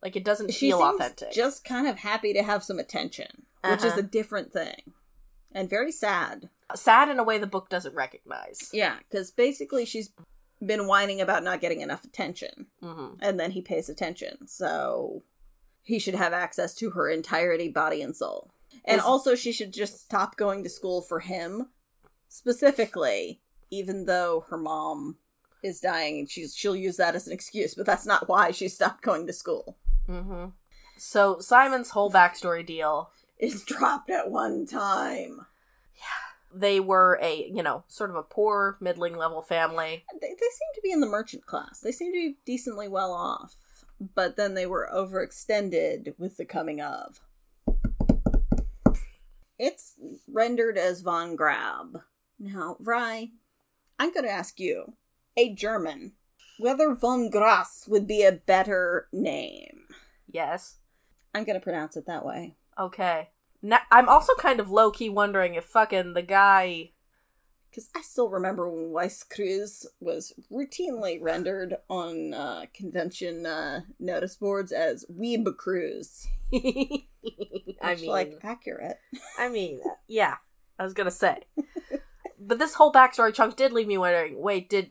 Like it doesn't She feel authentic. just kind of happy to have some attention, which is Uh-huh. a different thing, and very sad. Sad in a way the book doesn't recognize. Yeah, because basically she's been whining about not getting enough attention, hmm and then he pays attention. So he should have access to her entirety, body and soul. And Is- also, she should just stop going to school for him, specifically, even though her mom is dying and she's she'll use that as an excuse, but that's not why she stopped going to school. hmm So Simon's whole backstory deal, Is dropped at one time. Yeah. They were a you know sort of a poor middling level family. They, they seem to be in the merchant class. They seem to be decently well off, but then they were overextended with the coming of. It's rendered as Von Grab. Now, Rye, I'm going to ask you, a German, whether Von Grass would be a better name. Yes. I'm going to pronounce it that way. Okay. Now, I'm also kind of low key wondering if fucking the guy Because I still remember when Weiss Kreuz was routinely rendered on uh, convention uh, notice boards as Weeb Cruz. I mean, like, accurate. I mean, yeah, I was gonna say, but this whole backstory chunk did leave me wondering. Wait, did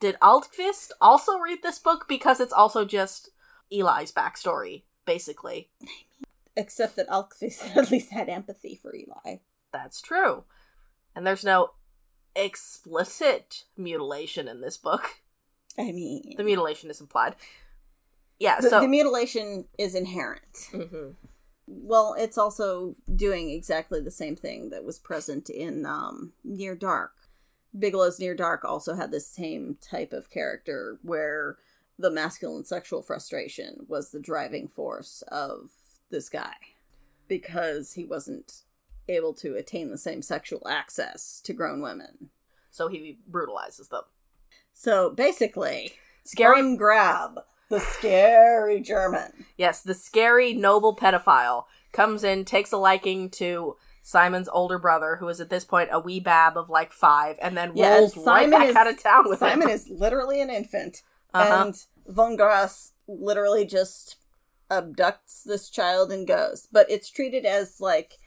did Lindqvist also read this book because it's also just Eli's backstory, basically? Except that Lindqvist at least had empathy for Eli. That's true, and there's no explicit mutilation in this book. I mean, The mutilation is implied. Yeah, the, so the mutilation is inherent. Mhm. Well, it's also doing exactly the same thing that was present in um, Near Dark. Bigelow's Near Dark also had the same type of character where the masculine sexual frustration was the driving force of this guy because he wasn't able to attain the same sexual access to grown women. so he brutalizes them. So basically, Scary. Grab, the scary German. Yes, the scary noble pedophile comes in, takes a liking to Simon's older brother, who is at this point a wee bab of like five, and then Yeah, rolls and right Simon back is- out of town with Simon him. is literally an infant, Uh-huh. and Von Grass literally just abducts this child and goes. But it's treated as like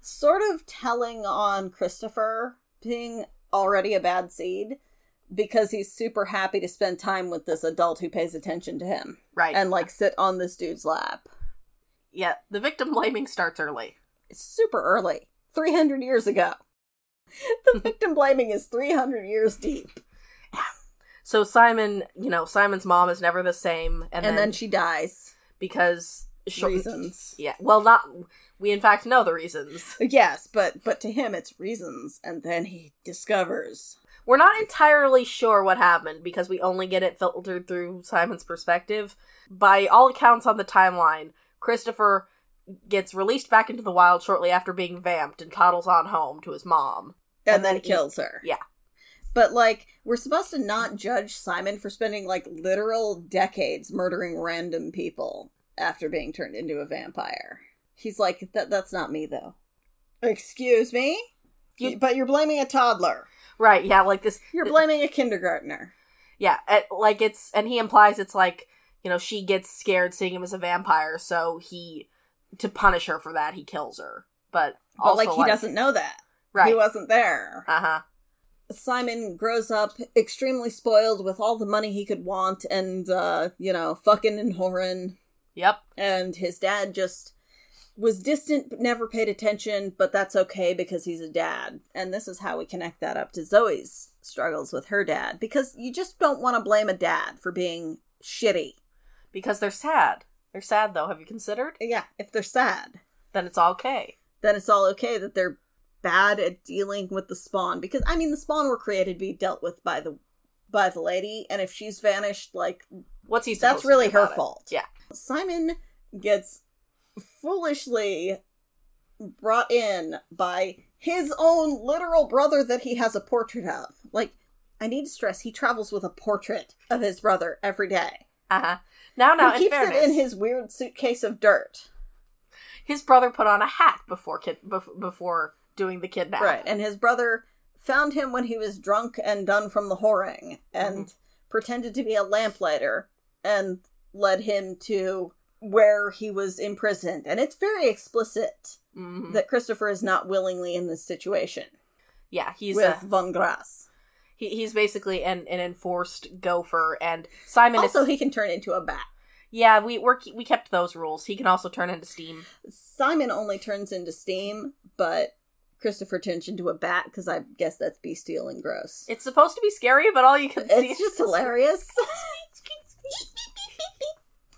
sort of telling on Christopher being already a bad seed because he's super happy to spend time with this adult who pays attention to him right. and like sit on this dude's lap. yeah, the victim blaming starts early. It's super early. 300 years ago. The victim blaming is 300 years deep. So Simon, you know, Simon's mom is never the same, and, And, then, then, she dies. because short- Reasons. Yeah, well, not we in fact know the reasons. Yes, but but to him it's reasons, and then he discovers. We're not entirely sure what happened because we only get it filtered through Simon's perspective. By all accounts on the timeline, Christopher gets released back into the wild shortly after being vamped and toddles on home to his mom. And, And then then he- kills her. yeah. But like we're supposed to not judge Simon for spending like literal decades murdering random people after being turned into a vampire. He's like that that's not me though. Excuse me? You- but you're blaming a toddler. Right, yeah, like this You're blaming a kindergartner. Yeah, like it's and he implies it's like, you know, she gets scared seeing him as a vampire, so he to punish her for that, he kills her. But But also like he doesn't know that. Right. He wasn't there. uh-huh. Simon grows up extremely spoiled with all the money he could want and uh, you know, fucking and whoring. Yep. And his dad just was distant but never paid attention, but that's okay because he's a dad. And this is how we connect that up to Zoe's struggles with her dad. Because you just don't want to blame a dad for being shitty. Because they're sad. They're sad though, have you considered? Yeah, if they're sad, Then it's all okay. then it's all okay that they're bad at dealing with the spawn. Because I mean the spawn were created to be dealt with by the by the lady, and if she's vanished, like What's he supposed that's really her it? fault. Yeah. Simon gets foolishly brought in by his own literal brother that he has a portrait of. Like, I need to stress, he travels with a portrait of his brother every day. Uh-huh. Now now he in keeps fairness, it in his weird suitcase of dirt. his brother put on a hat before kid before doing the kidnap. Right. And his brother found him when he was drunk and done from the whoring and pretended to be a lamplighter and led him to where he was imprisoned. And it's very explicit Mhm. that Christopher is not willingly in this situation Yeah, he's with a, Von Grass. he, he's basically an, an enforced gopher and Simon Also, is he can turn into a bat. Yeah, we we're, we kept those rules. He can also turn into steam. Simon only turns into steam, but Christopher turns into a bat because I guess that's bestial and gross. It's supposed to be scary, but all you can see It's is just hilarious.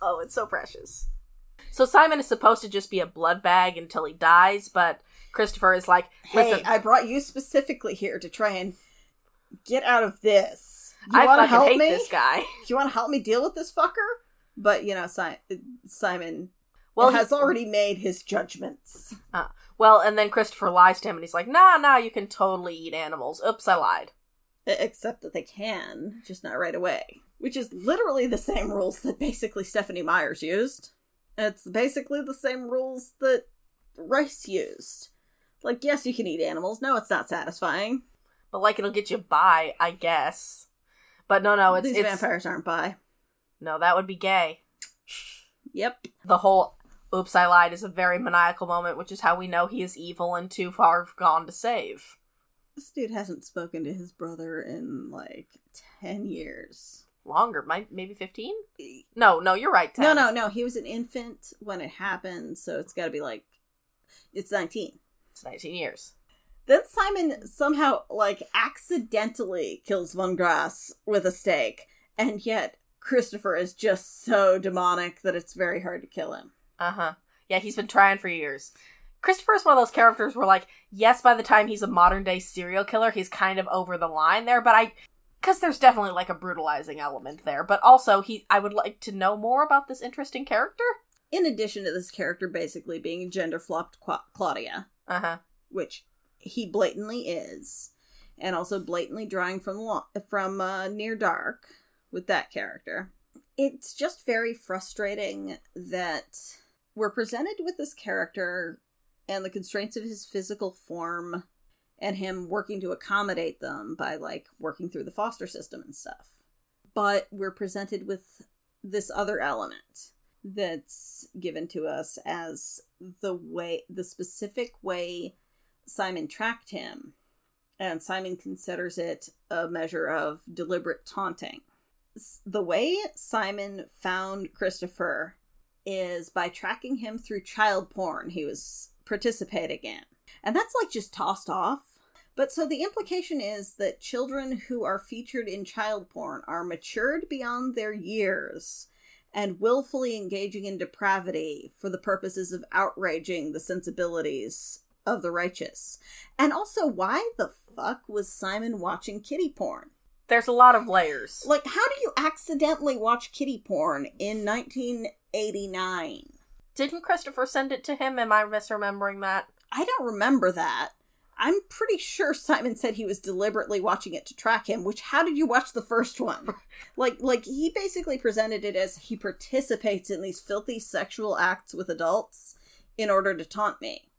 Oh, it's so precious. So Simon is supposed to just be a blood bag until he dies, but Christopher is like, hey, I brought you specifically here to try and get out of this. You I want to help me? this guy. You want to help me deal with this fucker? But you know, si- Simon Well, has already made his judgments. Uh, well, and then Christopher lies to him, and he's like, "Nah, nah, you can totally eat animals." Oops, I lied. Except that they can, just not right away. Which is literally the same rules that basically Stephenie Meyers used. It's basically the same rules that Rice used. Like, yes, you can eat animals. No, it's not satisfying. But like, it'll get you by, I guess. But no, no, it's These it's vampires aren't bi. no, that would be gay. Yep. The whole "oops, I lied" is a very maniacal moment, which is how we know he is evil and too far gone to save. This dude hasn't spoken to his brother in like 10 years. Longer, might maybe fifteen. No, no, you're right. 10. No, no, no. He was an infant when it happened, so it's got to be like. It's 19. it's nineteen years. Then Simon somehow, like, accidentally kills Von Grass with a stake, and yet Christopher is just so demonic that it's very hard to kill him. Uh huh. Yeah, he's been trying for years. Christopher is one of those characters where, like, yes, by the time he's a modern day serial killer, he's kind of over the line there, but I. Because there's definitely, like, a brutalizing element there. But also, he, I would like to know more about this interesting character. In addition to this character basically being gender flopped Qua- Claudia, Uh huh. which he blatantly is, and also blatantly drawing from lo- from uh, Near Dark with that character. It's just very frustrating that we're presented with this character and the constraints of his physical form and him working to accommodate them by like working through the foster system and stuff. But we're presented with this other element that's given to us as the way the specific way Simon tracked him and Simon considers it a measure of deliberate taunting. The way Simon found Christopher is by tracking him through child porn he was participating in. And that's like just tossed off. But so the implication is that children who are featured in child porn are matured beyond their years and willfully engaging in depravity for the purposes of outraging the sensibilities of the righteous. And also, why the fuck was Simon watching kitty porn? There's a lot of layers. Like, how do you accidentally watch kitty porn in 1989? Didn't Christopher send it to him? Am I misremembering that? I don't remember that. I'm pretty sure Simon said he was deliberately watching it to track him, which how did you watch the first one? like like he basically presented it as he participates in these filthy sexual acts with adults in order to taunt me.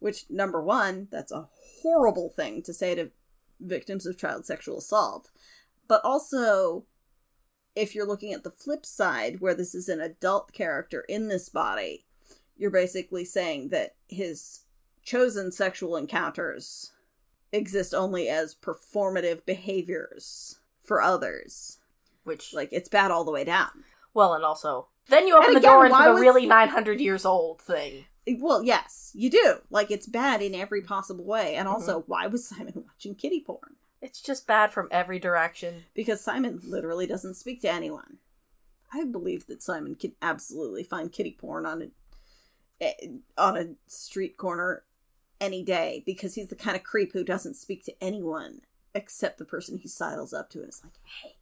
Which number 1, that's a horrible thing to say to victims of child sexual assault. But also if you're looking at the flip side where this is an adult character in this body, you're basically saying that his chosen sexual encounters exist only as performative behaviors for others. Which, like, it's bad all the way down. Well, and also, then you open And the again, door into the was- really 900 years old thing. Well, yes, you do. Like, it's bad in every possible way. And also, why was Simon watching kitty porn? It's just bad from every direction. Because Simon literally doesn't speak to anyone. I believe that Simon can absolutely find kitty porn on a eh, on a street corner any day because he's the kind of creep who doesn't speak to anyone except the person he sidles up to and is like, "Hey,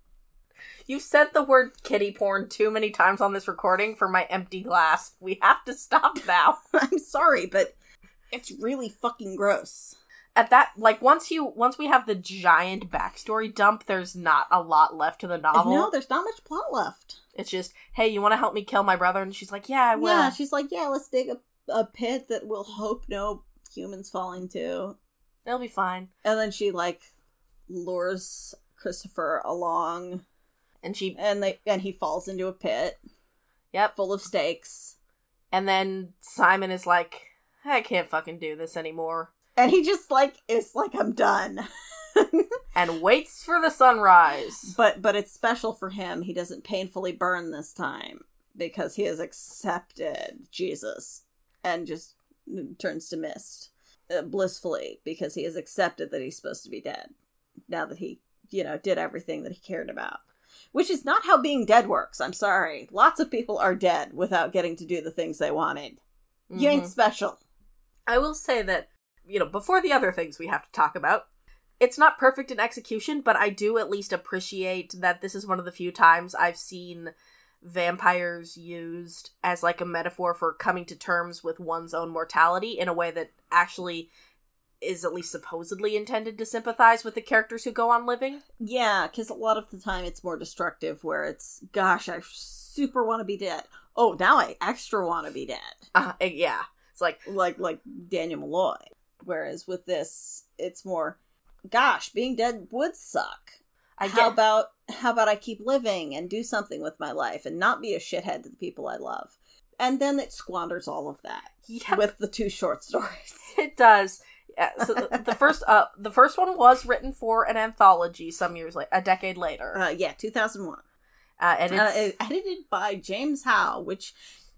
You've said the word kitty porn too many times on this recording for my empty glass. We have to stop now. I'm sorry, but it's really fucking gross." At that, like, once you, once we have the giant backstory dump, there's not a lot left to the novel. No, there's not much plot left. It's just, hey, you want to help me kill my brother? And she's like, yeah, I will. Yeah, she's like, "Yeah, let's dig a, a pit that we'll hope no humans fall into." It'll be fine. And then she like lures Christopher along And she, and they and he falls into a pit yep. full of stakes And then Simon is like, I can't fucking do this anymore. and he just like is like i'm done And waits for the sunrise. but but it's special for him he doesn't painfully burn this time because he has accepted jesus and just turns to mist uh, blissfully because he has accepted that he's supposed to be dead now that he you know did everything that he cared about. Which is not how being dead works i'm sorry. Lots of people are dead without getting to do the things they wanted. You ain't Mhm. special. I will say that, you know, before the other things we have to talk about, it's not perfect in execution, but I do at least appreciate that this is one of the few times I've seen vampires used as like a metaphor for coming to terms with one's own mortality in a way that actually is at least supposedly intended to sympathize with the characters who go on living. Yeah, because a lot of the time it's more destructive where it's, gosh, I super want to be dead. Oh, now I extra want to be dead. Uh, yeah. It's like, Like, like Daniel Molloy. Whereas with this, it's more, gosh, being dead would suck. I how get, about how about I keep living and do something with my life and not be a shithead to the people I love? And then it squanders all of that yeah, with the two short stories. It does. Yeah, so the, the first uh the first one was written for an anthology some years later, a decade later, Uh, yeah, 2001. uh, and Uh, it's edited by James Howe, which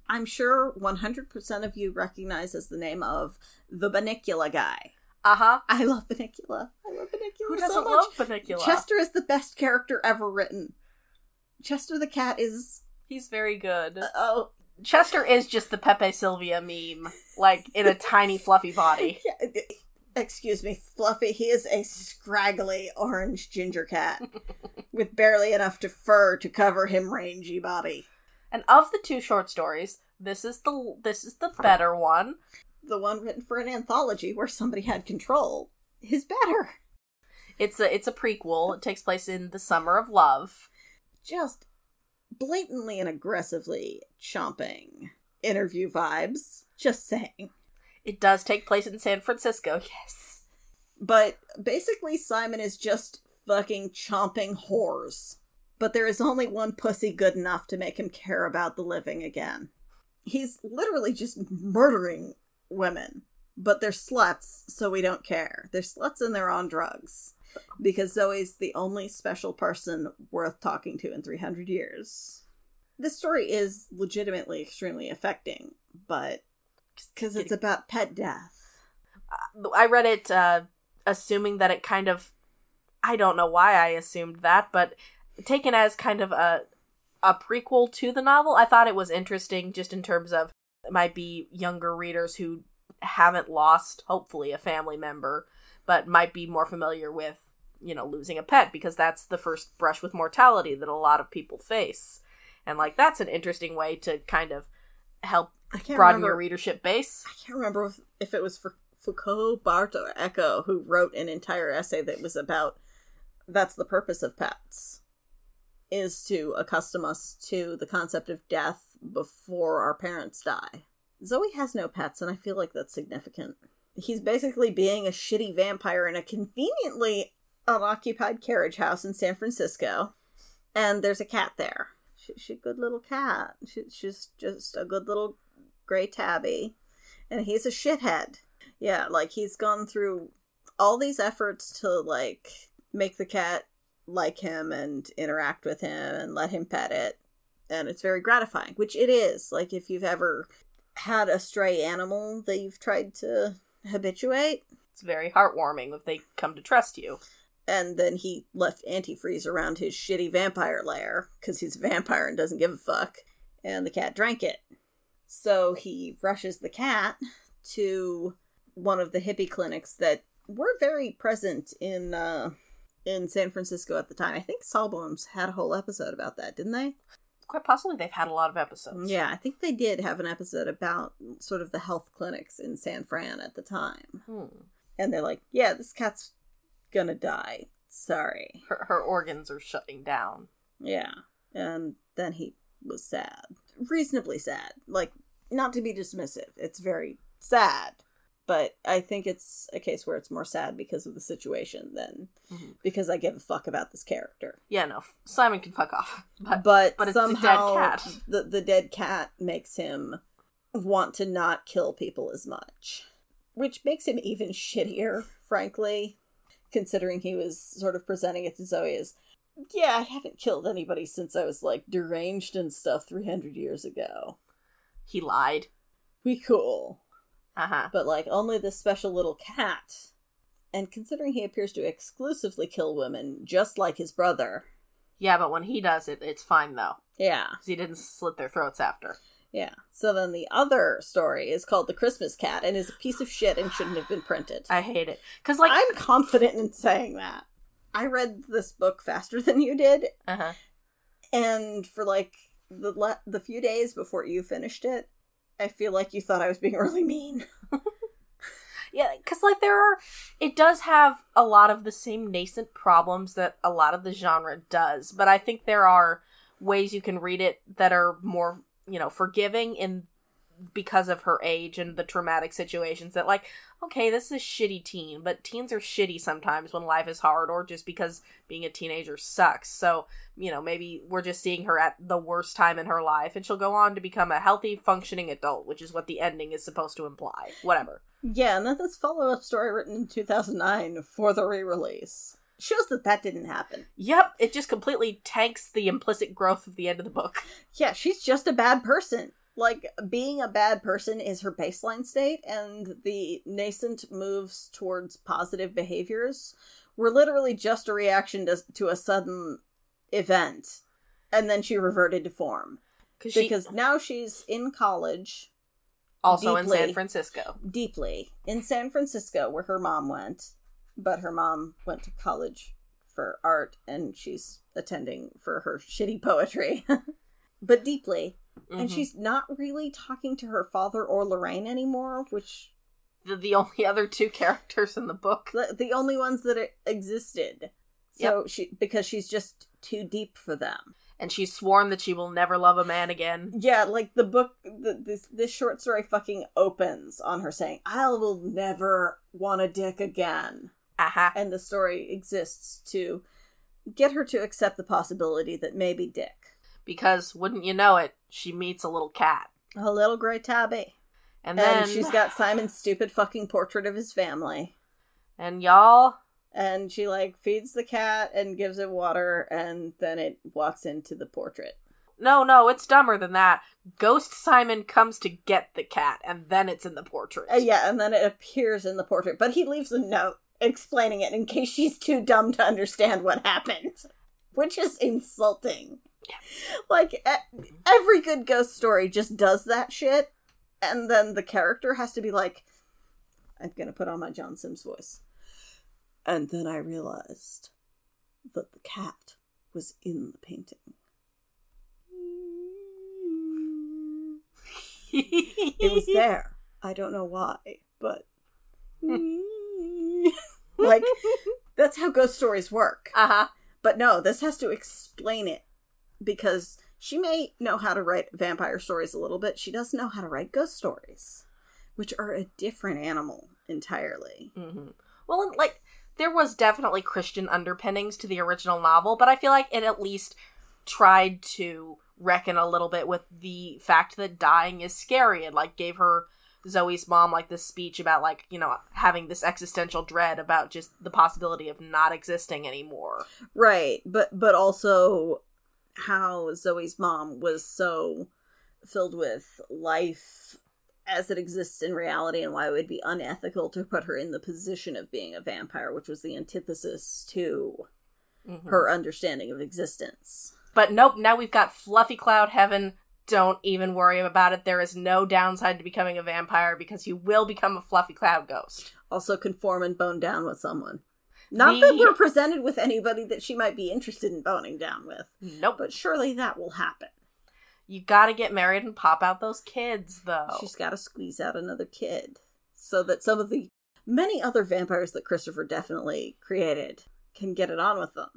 I'm sure 100% of you recognize as the name of the Bunnicula guy. Uh huh. I love Bunnicula. I love Bunnicula Who doesn't much. love Bunnicula? Chester is the best character ever written. Chester the cat is He's very good. uh, oh Chester is just the Pepe Sylvia meme, like in a tiny fluffy body. yeah, excuse me, Fluffy. He is a scraggly orange ginger cat with barely enough to fur to cover him rangy body. And of the two short stories, this is the this is the better one. The one written for an anthology where somebody had control is better. It's a it's a prequel. It takes place in the summer of love. Just blatantly and aggressively chomping interview vibes. Just saying. It does take place in San Francisco. Yes. But basically, Simon is just fucking chomping whores. But there is only one pussy good enough to make him care about the living again. He's literally just murdering women. But they're sluts, so we don't care. They're sluts and they're on drugs. Because Zoe's the only special person worth talking to in 300 years. This story is legitimately extremely affecting, but because it's about pet death. I read it uh, assuming that it kind of I don't know why I assumed that, but taken as kind of a a prequel to the novel, I thought it was interesting just in terms of might be younger readers who haven't lost hopefully a family member but might be more familiar with you know losing a pet because that's the first brush with mortality that a lot of people face and like that's an interesting way to kind of help broaden remember. your readership base I can't remember if, if it was for Foucault, Barthes, or Eco who wrote an entire essay that was about that's the purpose of pets is to accustom us to the concept of death before our parents die. Zoe has no pets, and I feel like that's significant. He's basically being a shitty vampire in a conveniently unoccupied carriage house in San Francisco, and there's a cat there. She, she's a good little cat. She, she's just a good little gray tabby, and he's a shithead. Yeah, like he's gone through all these efforts to like make the cat like him and interact with him and let him pet it. And it's very gratifying, which it is. Like if you've ever had a stray animal that you've tried to habituate, it's very heartwarming if they come to trust you and then he left antifreeze around his shitty vampire lair because he's a vampire and doesn't give a fuck, and the cat drank it. So he rushes the cat to one of the hippie clinics that were very present in uh, in San Francisco at the time. I think Sawbones had a whole episode about that, didn't they? quite possibly they've had a lot of episodes Yeah, I think they did have an episode about sort of the health clinics in San Fran at the time. hmm. And they're like, yeah, this cat's gonna die. Sorry. her, her organs are shutting down Yeah. And then he was sad. Reasonably sad. Like, not to be dismissive. It's very sad. But I think it's a case where it's more sad because of the situation than Mhm. because I give a fuck about this character. yeah no simon can fuck off but But, but it's a dead somehow cat. The, the dead cat makes him want to not kill people as much. Which makes him even shittier, frankly, considering he was sort of presenting it to Zoe as, yeah, I haven't killed anybody since I was like deranged and stuff 300 years ago. he lied We cool. Uh-huh But like, only this special little cat. And considering he appears to exclusively kill women, just like his brother. yeah but when he does it it's fine though Yeah. because he didn't slit their throats after Yeah. So then the other story is called The Christmas Cat and is a piece of shit and shouldn't have been printed. i hate it because like I'm confident in saying that. I read this book faster than you did, uh-huh and for like the le- the few days before you finished it, I feel like you thought I was being really mean. Yeah, because like there are, it does have a lot of the same nascent problems that a lot of the genre does, but I think there are ways you can read it that are more, you know, forgiving in because of her age and the traumatic situations that like okay this is a shitty teen but teens are shitty sometimes when life is hard or just because being a teenager sucks so you know maybe we're just seeing her at the worst time in her life and she'll go on to become a healthy functioning adult which is what the ending is supposed to imply whatever Yeah, and then this follow up story written in 2009 for the re release shows that that didn't happen. Yep, it just completely tanks the implicit growth of the end of the book. Yeah, she's just a bad person. Like, being a bad person is her baseline state, and the nascent moves towards positive behaviors were literally just a reaction to, to a sudden event. And then she reverted to form. She Because now she's in college, also in San Francisco. deeply, in San Francisco, where her mom went. But her mom went to college for art, and she's attending for her shitty poetry. but deeply. And Mhm. she's not really talking to her father or Lorraine anymore, which the, the only other two characters in the book. The, the only ones that existed. So she because she's just too deep for them. And she's sworn that she will never love a man again. Yeah, like the book, the, this this short story fucking opens on her saying, "I will never want a dick again," Aha. and the story exists to get her to accept the possibility that maybe Dick, Because, wouldn't you know it, she meets a little cat. a little gray tabby, And and, then. she's got Simon's stupid fucking portrait of his family. And y'all. and she like feeds the cat and gives it water and then it walks into the portrait No, no, it's dumber than that. Ghost Simon comes to get the cat, and then it's in the portrait. uh, yeah and then it appears in the portrait but he leaves a note explaining it in case she's too dumb to understand what happened which is insulting like every good ghost story just does that shit and then the character has to be like i'm gonna put on my jon sims voice and then i realized that the cat was in the painting it was there. I don't know why, but like that's how ghost stories work. Uh huh. But no, this has to explain it because she may know how to write vampire stories a little bit. She doesn't know how to write ghost stories, which are a different animal entirely. hmm Well, and, like there was definitely Christian underpinnings to the original novel, but I feel like it at least tried to reckon a little bit with the fact that dying is scary and like gave her Zoe's mom like this speech about like you know having this existential dread about just the possibility of not existing anymore. Right, but but also how Zoe's mom was so filled with life as it exists in reality and why it would be unethical to put her in the position of being a vampire, which was the antithesis to Mhm. her understanding of existence. But nope, now we've got fluffy cloud heaven. Don't even worry about it. There is no downside to becoming a vampire because you will become a fluffy cloud ghost. Also conform and bone down with someone. Not The- that we're presented with anybody that she might be interested in boning down with, Nope. but surely that will happen. You gotta get married and pop out those kids, though. She's got to squeeze out another kid so that some of the many other vampires that Christopher definitely created can get it on with them.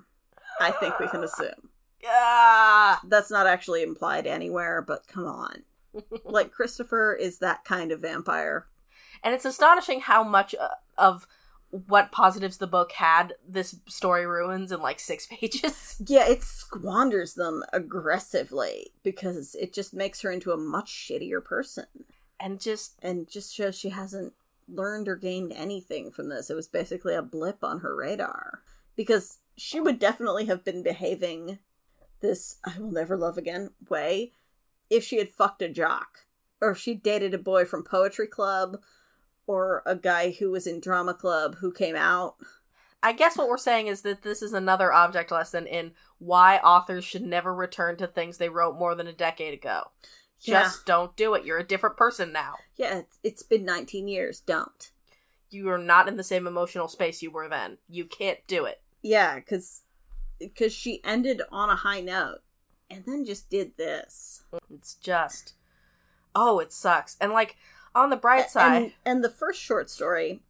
I think we can assume. Ah! That's not actually implied anywhere, but come on. Like, Christopher is that kind of vampire. And it's astonishing how much uh, of what positives the book had this story ruins in like six pages. Yeah, it squanders them aggressively because it just makes her into a much shittier person And just, and just shows she hasn't learned or gained anything from this. It was basically a blip on her radar because she would definitely have been behaving this I will never love again way if she had fucked a jock or if she dated a boy from poetry club or a guy who was in drama club who came out. I guess what we're saying is that this is another object lesson in why authors should never return to things they wrote more than a decade ago. Yeah. Just don't do it. You're a different person now. Yeah, it's, it's been 19 years. Don't. You are not in the same emotional space you were then. You can't do it. Yeah, because because she ended on a high note and then just did this. It's just, oh, it sucks. And like on the bright side, And, and the first short story,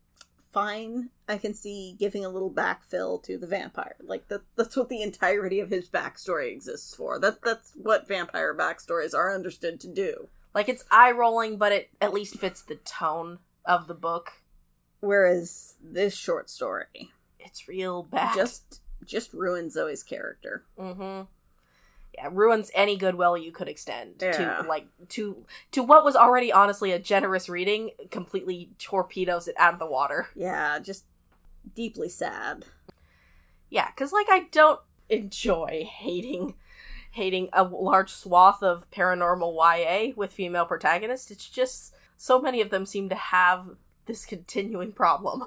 fine. I can see giving a little backfill to the vampire. Like that that's what the entirety of his backstory exists for. That that's what vampire backstories are understood to do. like it's eye rolling, but it at least fits the tone of the book. Whereas this short story It's real bad. just just ruins Zoe's character. mm-hmm. Ruins any goodwill you could extend Yeah. to like to to what was already honestly a generous reading. Completely torpedoes it out of the water. Yeah, just deeply sad. Yeah, because like I don't enjoy hating hating a large swath of paranormal YA with female protagonists. It's just so many of them seem to have this continuing problem.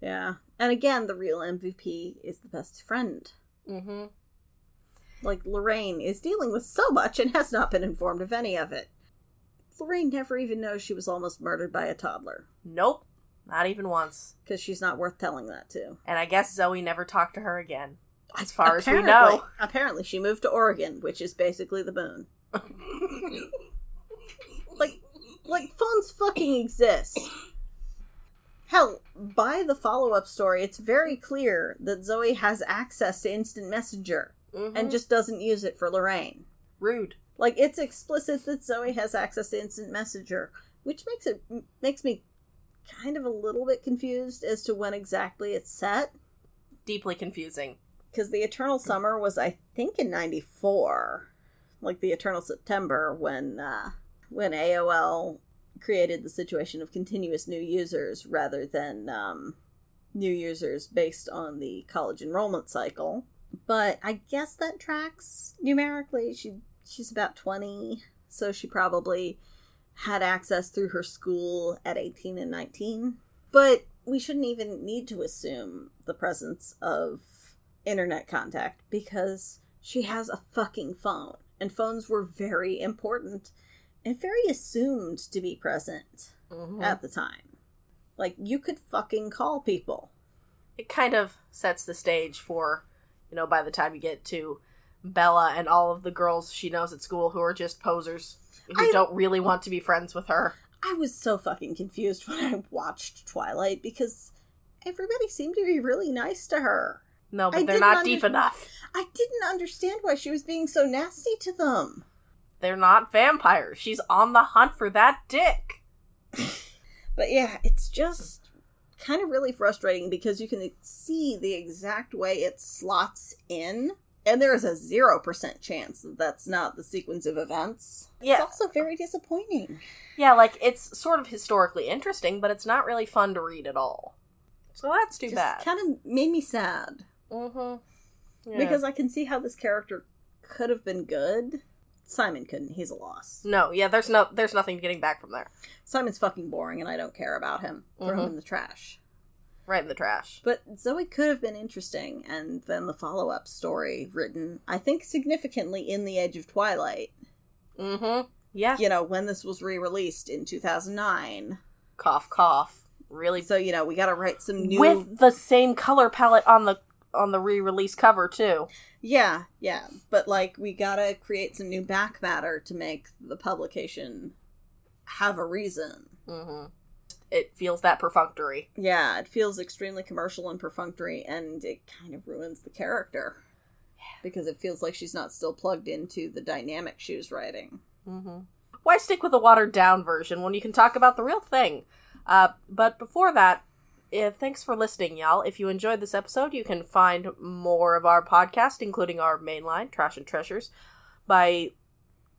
Yeah. And again, the real MVP is the best friend. Mm-hmm. Like Lorraine is dealing with so much and has not been informed of any of it. Lorraine never even knows she was almost murdered by a toddler Nope, not even once. because she's not worth telling that to. And I guess Zoe never talked to her again, as far as we know. Apparently, she moved to Oregon, which is basically the moon. Like, like phones fucking exist. Hell, by the follow up story, it's very clear that Zoe has access to instant messenger Mhm. and just doesn't use it for Lorraine. rude. Like it's explicit that Zoe has access to instant messenger, which makes it makes me kind of a little bit confused as to when exactly it's set. Deeply confusing. because the Eternal Summer was, I think, in '94, like the Eternal September, when uh, when AOL created the situation of continuous new users rather than um, new users based on the college enrollment cycle. But I guess that tracks numerically. She she's about twenty, so she probably had access through her school at 18 and 19. But we shouldn't even need to assume the presence of internet contact because she has a fucking phone. And phones were very important and very assumed to be present Mhm. at the time. Like, you could fucking call people. it kind of sets the stage for, you know, by the time you get to Bella and all of the girls she knows at school who are just posers who I- don't really want to be friends with her. I was so fucking confused when I watched Twilight because everybody seemed to be really nice to her. No, but I they're not under- deep enough. I didn't understand why she was being so nasty to them. They're not vampires. She's on the hunt for that dick. But yeah, it's just kind of really frustrating because you can see the exact way it slots in, and there is a 0% chance that that's not the sequence of events. Yeah. It's also very disappointing. Yeah, like it's sort of historically interesting, but it's not really fun to read at all. So that's too Just bad. kind of made me sad Mm-hmm. because I can see how this character could have been good. Simon couldn't. He's a loss. no, yeah, there's no, there's nothing getting back from there. Simon's fucking boring, and I don't care about him. Throw him Mhm. in the trash. Right in the trash. But Zoe could have been interesting, and then the follow up story written, I think, significantly in The edge of Twilight. Mm-hmm. Yeah. You know, when this was re released in 2009. Cough, cough. Really. So, you know, we gotta write some new. With the same color palette on the on the re-release cover too. Yeah, yeah. But, like, we gotta create some new back matter to make the publication have a reason. Mm-hmm. It feels that perfunctory. Yeah, it feels extremely commercial and perfunctory, and it kind of ruins the character. Because it feels like she's not still plugged into the dynamic she was writing. Mm-hmm. Why stick with a watered down version when you can talk about the real thing? Uh, but before that, uh, thanks for listening, y'all. If you enjoyed this episode, you can find more of our podcast, including our mainline, Trash and Treasures, by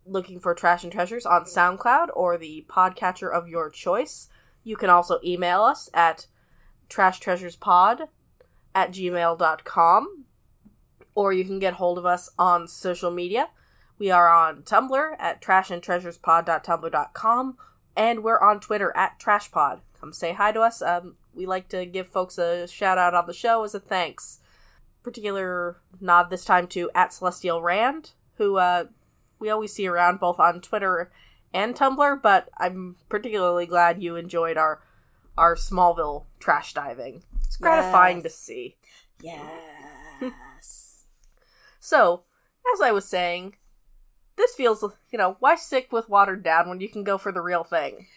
looking for Trash and Treasures on SoundCloud or the podcatcher of your choice. You can also email us at trashtreasurespod at gmail.com or you can get hold of us on social media. We are on Tumblr at trashandtreasurespod.tumblr.com and we're on Twitter at trashpod. Come say hi to us. Um, we like to give folks a shout out on the show as a thanks. Particular nod this time to at Celestial Rand, who uh, we always see around both on Twitter and Tumblr, but I'm particularly glad you enjoyed our our Smallville trash diving. It's gratifying Yes. to see. Yes. So, as I was saying, this feels, you know, why stick with watered down when you can go for the real thing?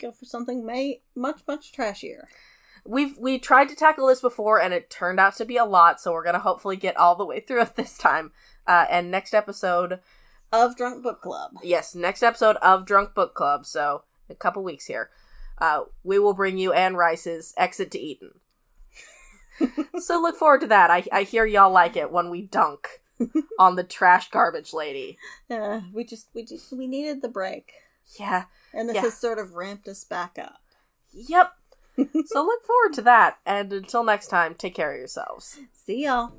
Go for something may much much trashier. We've we tried to tackle this before and it turned out to be a lot, so we're gonna hopefully get all the way through it this time. Uh, and next episode, Of Drunk Book Club. yes, next episode of Drunk Book Club, so a couple weeks here, uh, we will bring you Anne Rice's Exit to Eden. so look forward to that. I I hear y'all like it when we dunk on the trash garbage lady. Uh, we just we just we needed the break, Yeah. and this Yeah. has sort of ramped us back up. Yep. so look forward to that. And until next time, take care of yourselves. See y'all.